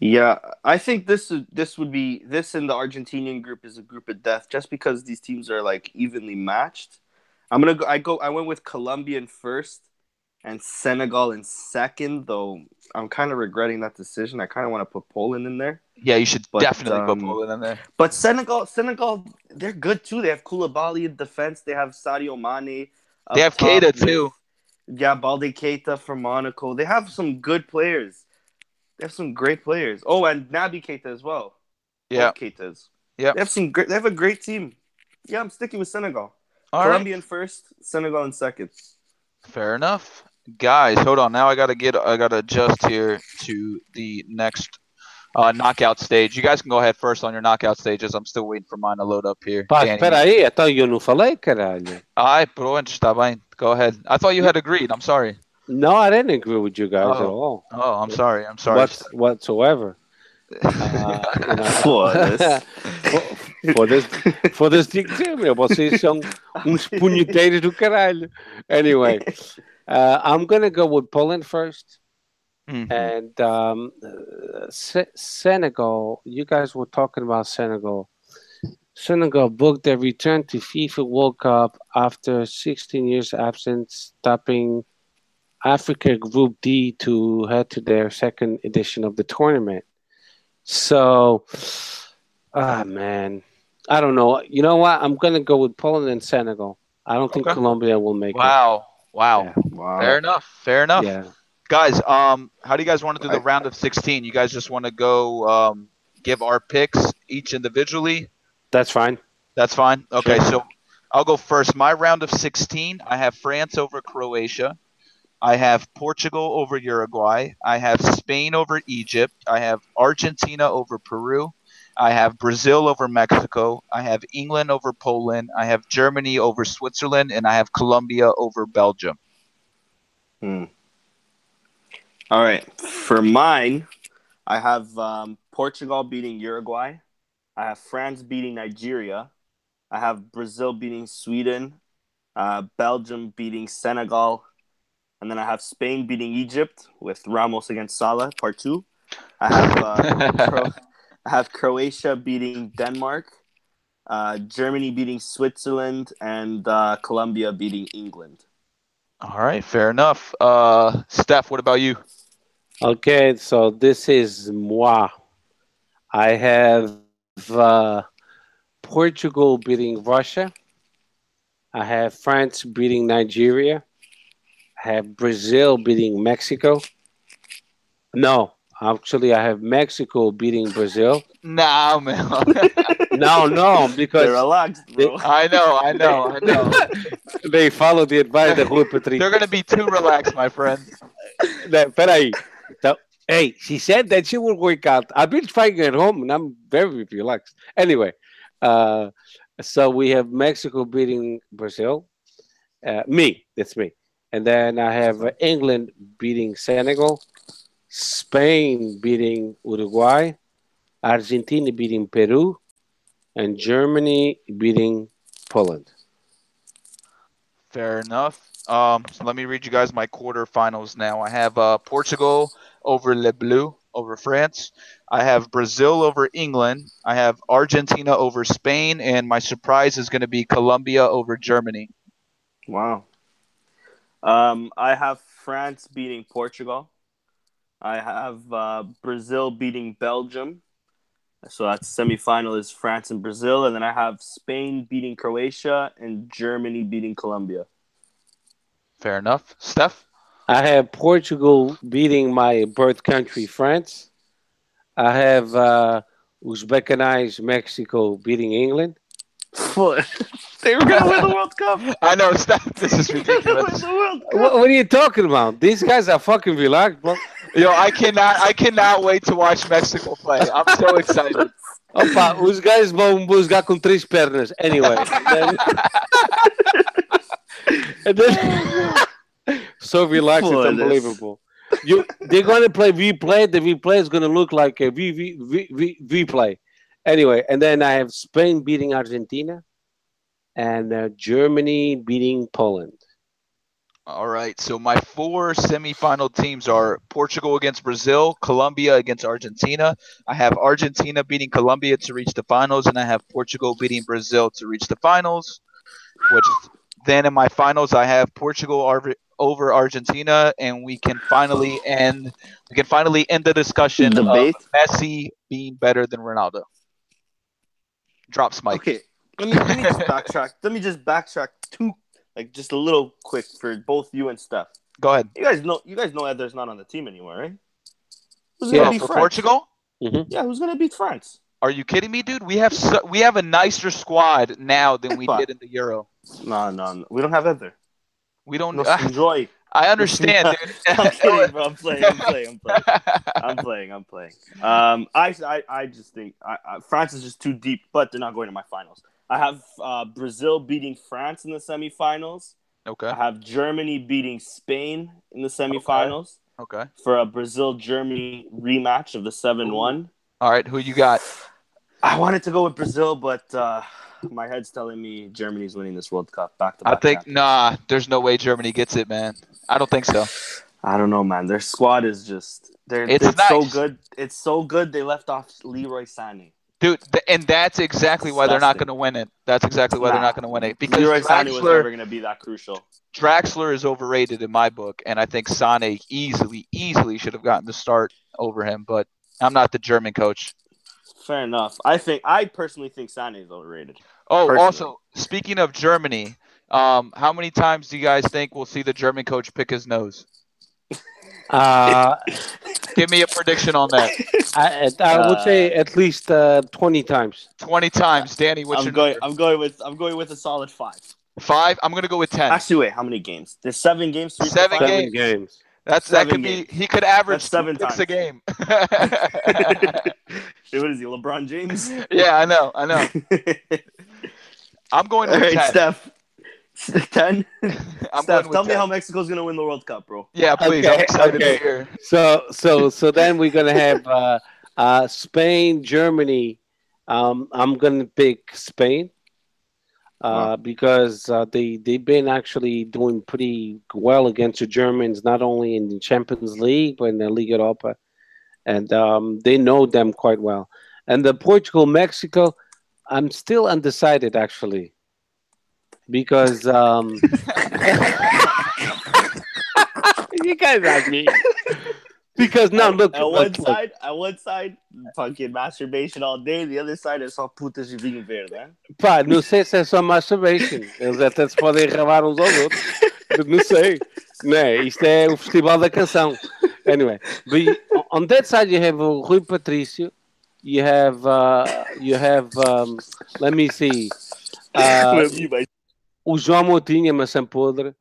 Yeah, I think this this would be this in the Argentinian group is a group of death just because these teams are like evenly matched. I'm gonna go. I go. I went with Colombia in first and Senegal in second. Though I'm kind of regretting that decision. I kind of want to put Poland in there. Yeah, you should But, definitely put um, Poland in there. But Senegal, Senegal, they're good too. They have Koulibaly in defense. They have Sadio Mane. They have Keita, too. Yeah, Balde Keita from Monaco. They have some good players. They have some great players. Oh, and Naby Keita as well. Yeah. Both Keitas. Yep. They have some great. They have a great team. Yeah, I'm sticking with Senegal. All right. Colombia in first, Senegal in second. Fair enough. guys, hold on. Now I gotta get. I gotta adjust here to the next uh, knockout stage. You guys can go ahead first on your knockout stages. I'm still waiting for mine to load up here. Pá, espera aí, então eu não falei, caralho. Ai, pronto, está bem. Go ahead. I thought you had agreed. I'm sorry. No, I didn't agree with you guys at all. Oh, I'm sorry. I'm sorry. What, whatsoever. Uh, you know, Foda-se. Foda-se foda-se digo dizer, meu. Vocês são uns punheteiros do caralho. Anyway, uh, I'm going to go with Poland first. Mhm. And um, uh, Se- Senegal, you guys were talking about Senegal. Senegal booked their return to FIFA World Cup after 16 years absence, stopping Africa Group D to head to their second edition of the tournament. So, ah man, I don't know. You know what? I'm gonna go with Poland and Senegal. I don't think Okay. Colombia will make it Wow. Wow. Yeah. Wow. Fair enough. Fair enough. Yeah. Guys, um, how do you guys want to do the round of 16? You guys just want to go um, give our picks each individually? That's fine. That's fine. Okay, Sure. so I'll go first. My round of 16, I have France over Croatia. I have Portugal over Uruguay. I have Spain over Egypt. I have Argentina over Peru. I have Brazil over Mexico. I have England over Poland. I have Germany over Switzerland. And I have Colombia over Belgium. Hmm. All right. For mine, I have um, Portugal beating Uruguay. I have France beating Nigeria. I have Brazil beating Sweden. Uh, Belgium beating Senegal. And then I have Spain beating Egypt with Ramos against Salah, part two. I have uh, Cro- I have Croatia beating Denmark. Uh, Germany beating Switzerland and uh, Colombia beating England. All right, fair enough. Uh, Steph, what about you? Okay, so this is moi. I have uh, Portugal beating Russia. I have France beating Nigeria. I have Brazil beating Mexico. No, actually, I have Mexico beating Brazil. Nah, man. No, no, They're because relaxed, bro. I know, I know, I know. they follow the advice of Rui Patrick. They're gonna be too relaxed, my friend. That, peraí. Então, hey, she said that she will work out. I've been trying at home and I'm very relaxed. Anyway, uh, so we have Mexico beating Brazil. Uh, me, that's me. And then I have uh, England beating Senegal, Spain beating Uruguay, Argentina beating Peru, and Germany beating Poland. Fair enough. Um, so let me read you guys my quarterfinals now. I have uh, Portugal over Le Bleu over France. I have Brazil over England. I have Argentina over Spain, and my surprise is going to be Colombia over Germany. Wow. Um, I have France beating Portugal. I have uh, Brazil beating Belgium. So that's semifinal is France and Brazil, and then I have Spain beating Croatia and Germany beating Colombia. Fair enough. Steph. I have Portugal beating my birth country, France. I have uh, Uzbekistan, Mexico beating England. they were gonna win the World Cup. I know, Steph. This is They're win ridiculous. the World Cup. What, what are you talking about? These guys are fucking relaxed, bro. Yo, I cannot, I cannot wait to watch Mexico play. I'm so excited. Opa, os gajos vão buscar com três pernas. Anyway. Then, and then, so relaxed, it's unbelievable. You, they're going to play replay. The replay is going to look like a v, v, v, v, replay. Anyway, and then I have Spain beating Argentina and uh, Germany beating Poland. All right. So my four semifinal teams are Portugal against Brazil, Colombia against Argentina. I have Argentina beating Colombia to reach the finals, and I have Portugal beating Brazil to reach the finals. Which then in my finals I have Portugal ar- over Argentina, and we can finally end. We can finally end the discussion Debate. of Messi being better than Ronaldo. Drops Mike. Okay, let me, let me just backtrack. Let me just backtrack two, like just a little quick for both you and Steph. Go ahead. You guys know, you guys know Eder's not on the team anymore, right? Who's Yeah, gonna beat for France? Portugal. Yeah, who's gonna beat France? Are you kidding me, dude? We have so, we have a nicer squad now than we did in the Euro. No, no, no. we don't have Eder. We don't. No, ah, enjoy. I understand, dude. I'm kidding, bro. I'm playing. I'm playing. I'm playing. I'm playing. I'm playing. Um, I, I, I just think I, I, France is just too deep, but they're not going to my finals. I have uh, Brazil beating France in the semifinals. okay. I have Germany beating Spain in the semifinals Okay. for a Brazil Germany rematch of the seven one. All right. Who you got? I wanted to go with Brazil, but uh, my head's telling me Germany's winning this World Cup back to I back. think nah. There's no way Germany gets it, man. I don't think so. I don't know, man. Their squad is just they're It's it's, so good. It's so good they left off Leroy Sané. Dude, th- and that's exactly why they're not going to win it. That's exactly why they're not going to win it because Leroy Sané was never going to be that crucial. Draxler is overrated in my book, and I think Sane easily, easily should have gotten the start over him. But I'm not the German coach. Fair enough. I think I personally think Sané is overrated. Oh, Personally. also speaking of Germany, um, how many times do you guys think we'll see the German coach pick his nose? Uh, Give me a prediction on that. I, I would say at least uh, 20 times. Twenty times, Danny. What's I'm your going. number? I'm going with. I'm going with a solid five. five? I'm going to go with ten. Actually, wait. How many games? There's seven games. Three Seven games. Seven games. That's that seven could be. He could average That's seven two picks a times. game. what is he? LeBron James. yeah, I know. I know. I'm going All with right, ten. Steph. Ten. I'm Steph, going with tell me 10. how Mexico's gonna win the World Cup, bro. Yeah, please. Okay, I'm excited okay. to hear. So so so then we're gonna have uh, uh, Spain, Germany. Um, I'm gonna pick Spain uh, because uh, they they've been actually doing pretty well against the Germans, not only in the Champions League but in the Liga Europa, and um, they know them quite well. And the Portugal, Mexico, I'm still undecided actually because um, you guys like me. Because now look, at one look, side, at one side, fucking masturbation all day. The other side é só putas de vinho verde, né? pá, não sei se é só masturbation. Eles até se podem rabar uns aos outros. Não sei. Né? Isto é o festival da canção. Anyway, but on that side you have uh, Rui Patrício. You have, uh, you have, um, let me see, uh, o João Moutinho, a maçã podre.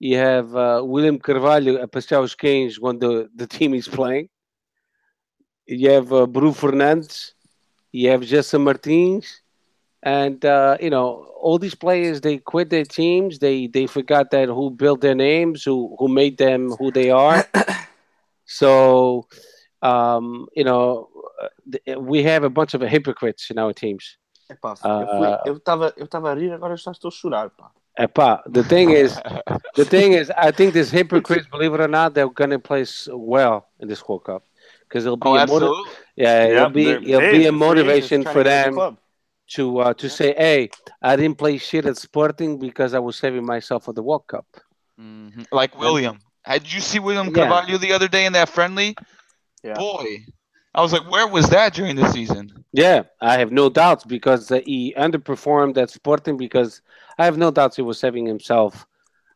You have uh, William Carvalho a passear os cães when the, the team is playing. You have uh, Bruno Fernandes. You have Gelson Martins. And, uh, you know, all these players, they quit their teams. They they forgot that who built their names, who, who made them who they are. so, um, you know, uh, we have a bunch of hypocrites in our teams. Epá, Ah. eu, fui, eu, tava, eu tava a rir, agora eu já estou a chorar, pá. Epá, the thing is, the thing is, I think these hypocrites, believe it or not, they're gonna play well in this World Cup because it'll be Oh, a motiv- absolutely. yeah, it'll be it'll hey, be a they're free agents motivation trying for to the them club. to uh, to say, hey, I didn't play shit at Sporting because I was saving myself for the World Cup. Mhm. Like William. Did you see William Yeah. Carvalho the other day in that friendly? Yeah. Boy, I was like, where was that during the season? Yeah, I have no doubts because uh, he underperformed at Sporting because I have no doubts he was saving himself.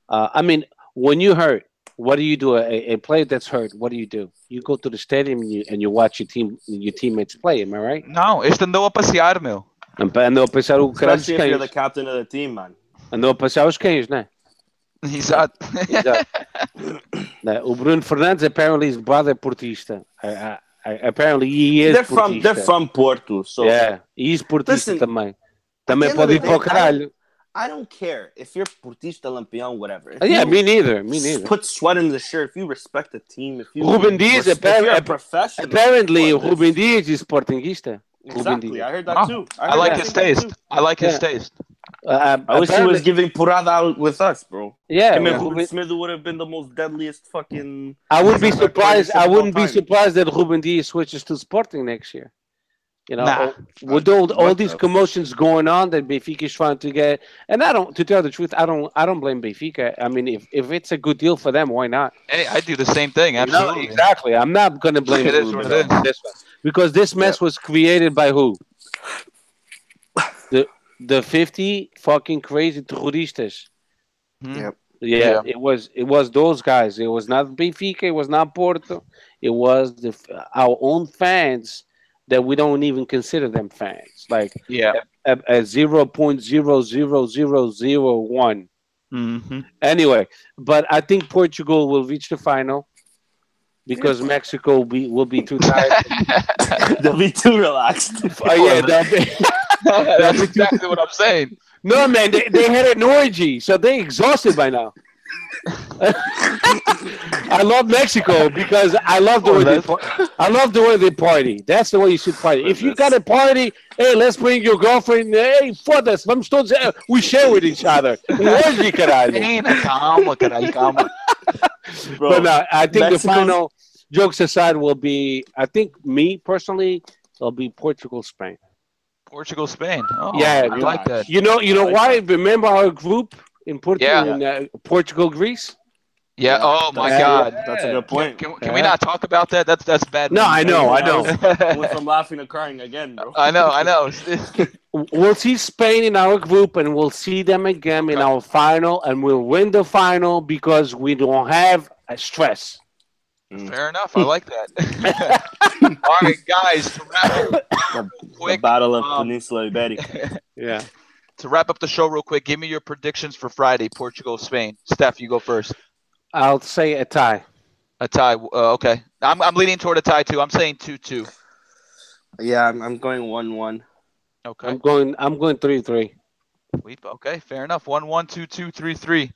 Uh, I mean, when you hurt, what do you do? A, a player that's hurt, what do you do? You go to the stadium and you, and you watch your team, your teammates play. Am I right? Não, este andou a passear, meu. Andou a passar o caralho dos Especially if you're the captain of the team, man. Andou a passar os cães, né? Exato. Exato. Né, O Bruno Fernandes apparently is brother portista. I, I, I, apparently he is They're from, they're from Porto, so Yeah, he's portista Listen, também. Também pode ir para o caralho. I don't care if you're Portista, Lampião, whatever. If Uh, yeah, me neither. Me neither. Put sweat in the shirt. If you respect the team, if you Ruben Dias. Apparently, what, Ruben Dias is Sportingista. Ruben Exactly. I heard that Oh, too. I heard like that his taste. I like his Yeah. taste. Uh, I wish he was giving Purada out with us, bro. Yeah, Him and Ruben- Ruben Semedo would have been the most deadliest fucking. I wouldn't be surprised. I wouldn't be time. surprised that Ruben Dias switches to Sporting next year. You know, Nah. with all, all these commotions going on that Benfica is trying to get, and I don't, to tell the truth, I don't, I don't blame Benfica. I mean, if, if it's a good deal for them, why not? Hey, I do the same thing. Absolutely. No, exactly. I'm not going to blame It is Ruben what it is. this one because this mess was created by who? The the 50 fucking crazy terroristas. Mhm. Yep. Yeah, Yeah. it was it was those guys. It was not Benfica. It was not Porto. It was the our own fans that we don't even consider them fans. Like Yeah. a, a zero point zero zero zero zero one Mm-hmm. Anyway, but I think Portugal will reach the final because Mexico will be, will be too tired. They'll be too relaxed. oh yeah, they'll be- That's exactly what I'm saying. no man, they, they had an orgy, so they exhausted by now. I love Mexico because I love the Oh, way they par- I love the way they party. That's the way you should party. If you got a party, hey, let's bring your girlfriend. Hey, foda-se, vamos todos. We share with each other. Orgy, caralho. Calma, caralho, calma. But no, I think the final, jokes aside, will be. I think me personally, it'll be Portugal, Spain. Portugal, Spain. Oh, Yeah, I like that. You know, you know why? Remember our group in Portugal, Yeah. in, uh, Portugal, Greece. Yeah. Oh my That's- God. That's a good Can, point. can, can we not talk about that? That's that's bad. No, I news. know, I know. I went from laughing to crying again, bro. I know, I know. We'll see Spain in our group, and we'll see them again in our final, and we'll win the final because we don't have a stress. Fair enough. I like that. All right, guys. To wrap The Battle of um, Peninsula Iberica. Yeah. to wrap up the show real quick, give me your predictions for Friday, Portugal, Spain. Steph, you go first. I'll say a tie. A tie. Uh, okay. I'm, I'm leaning toward a tie too. I'm saying two two. Yeah, I'm, I'm going one-one. Okay. I'm going. I'm going three three. Sweep. Okay, fair enough. One, one, two, two, three, three.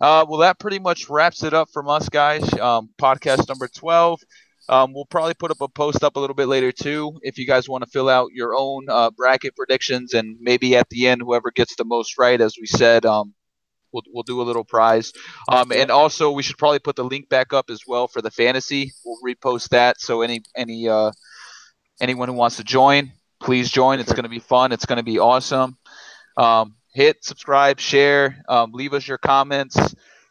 Uh, well, that pretty much wraps it up from us, guys. Um, podcast number twelve. Um, we'll probably put up a post up a little bit later too, if you guys want to fill out your own uh, bracket predictions, and maybe at the end, whoever gets the most right, as we said, um, we'll we'll do a little prize. Um, and also, we should probably put the link back up as well for the fantasy. We'll repost that, so any any uh, anyone who wants to join, please join. It's going to be fun. It's going to be awesome. Um, hit subscribe, share, um, leave us your comments,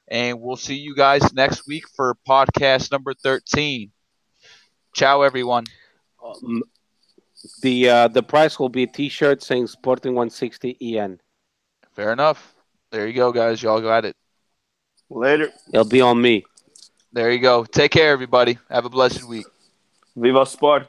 and we'll see you guys next week for podcast number 13. Ciao, everyone. Um, the uh, the price will be a T-shirt saying Sporting 160 EN. Fair enough. There you go, guys. Y'all got it. Later. It'll be on me. There you go. Take care, everybody. Have a blessed week. Viva Sport.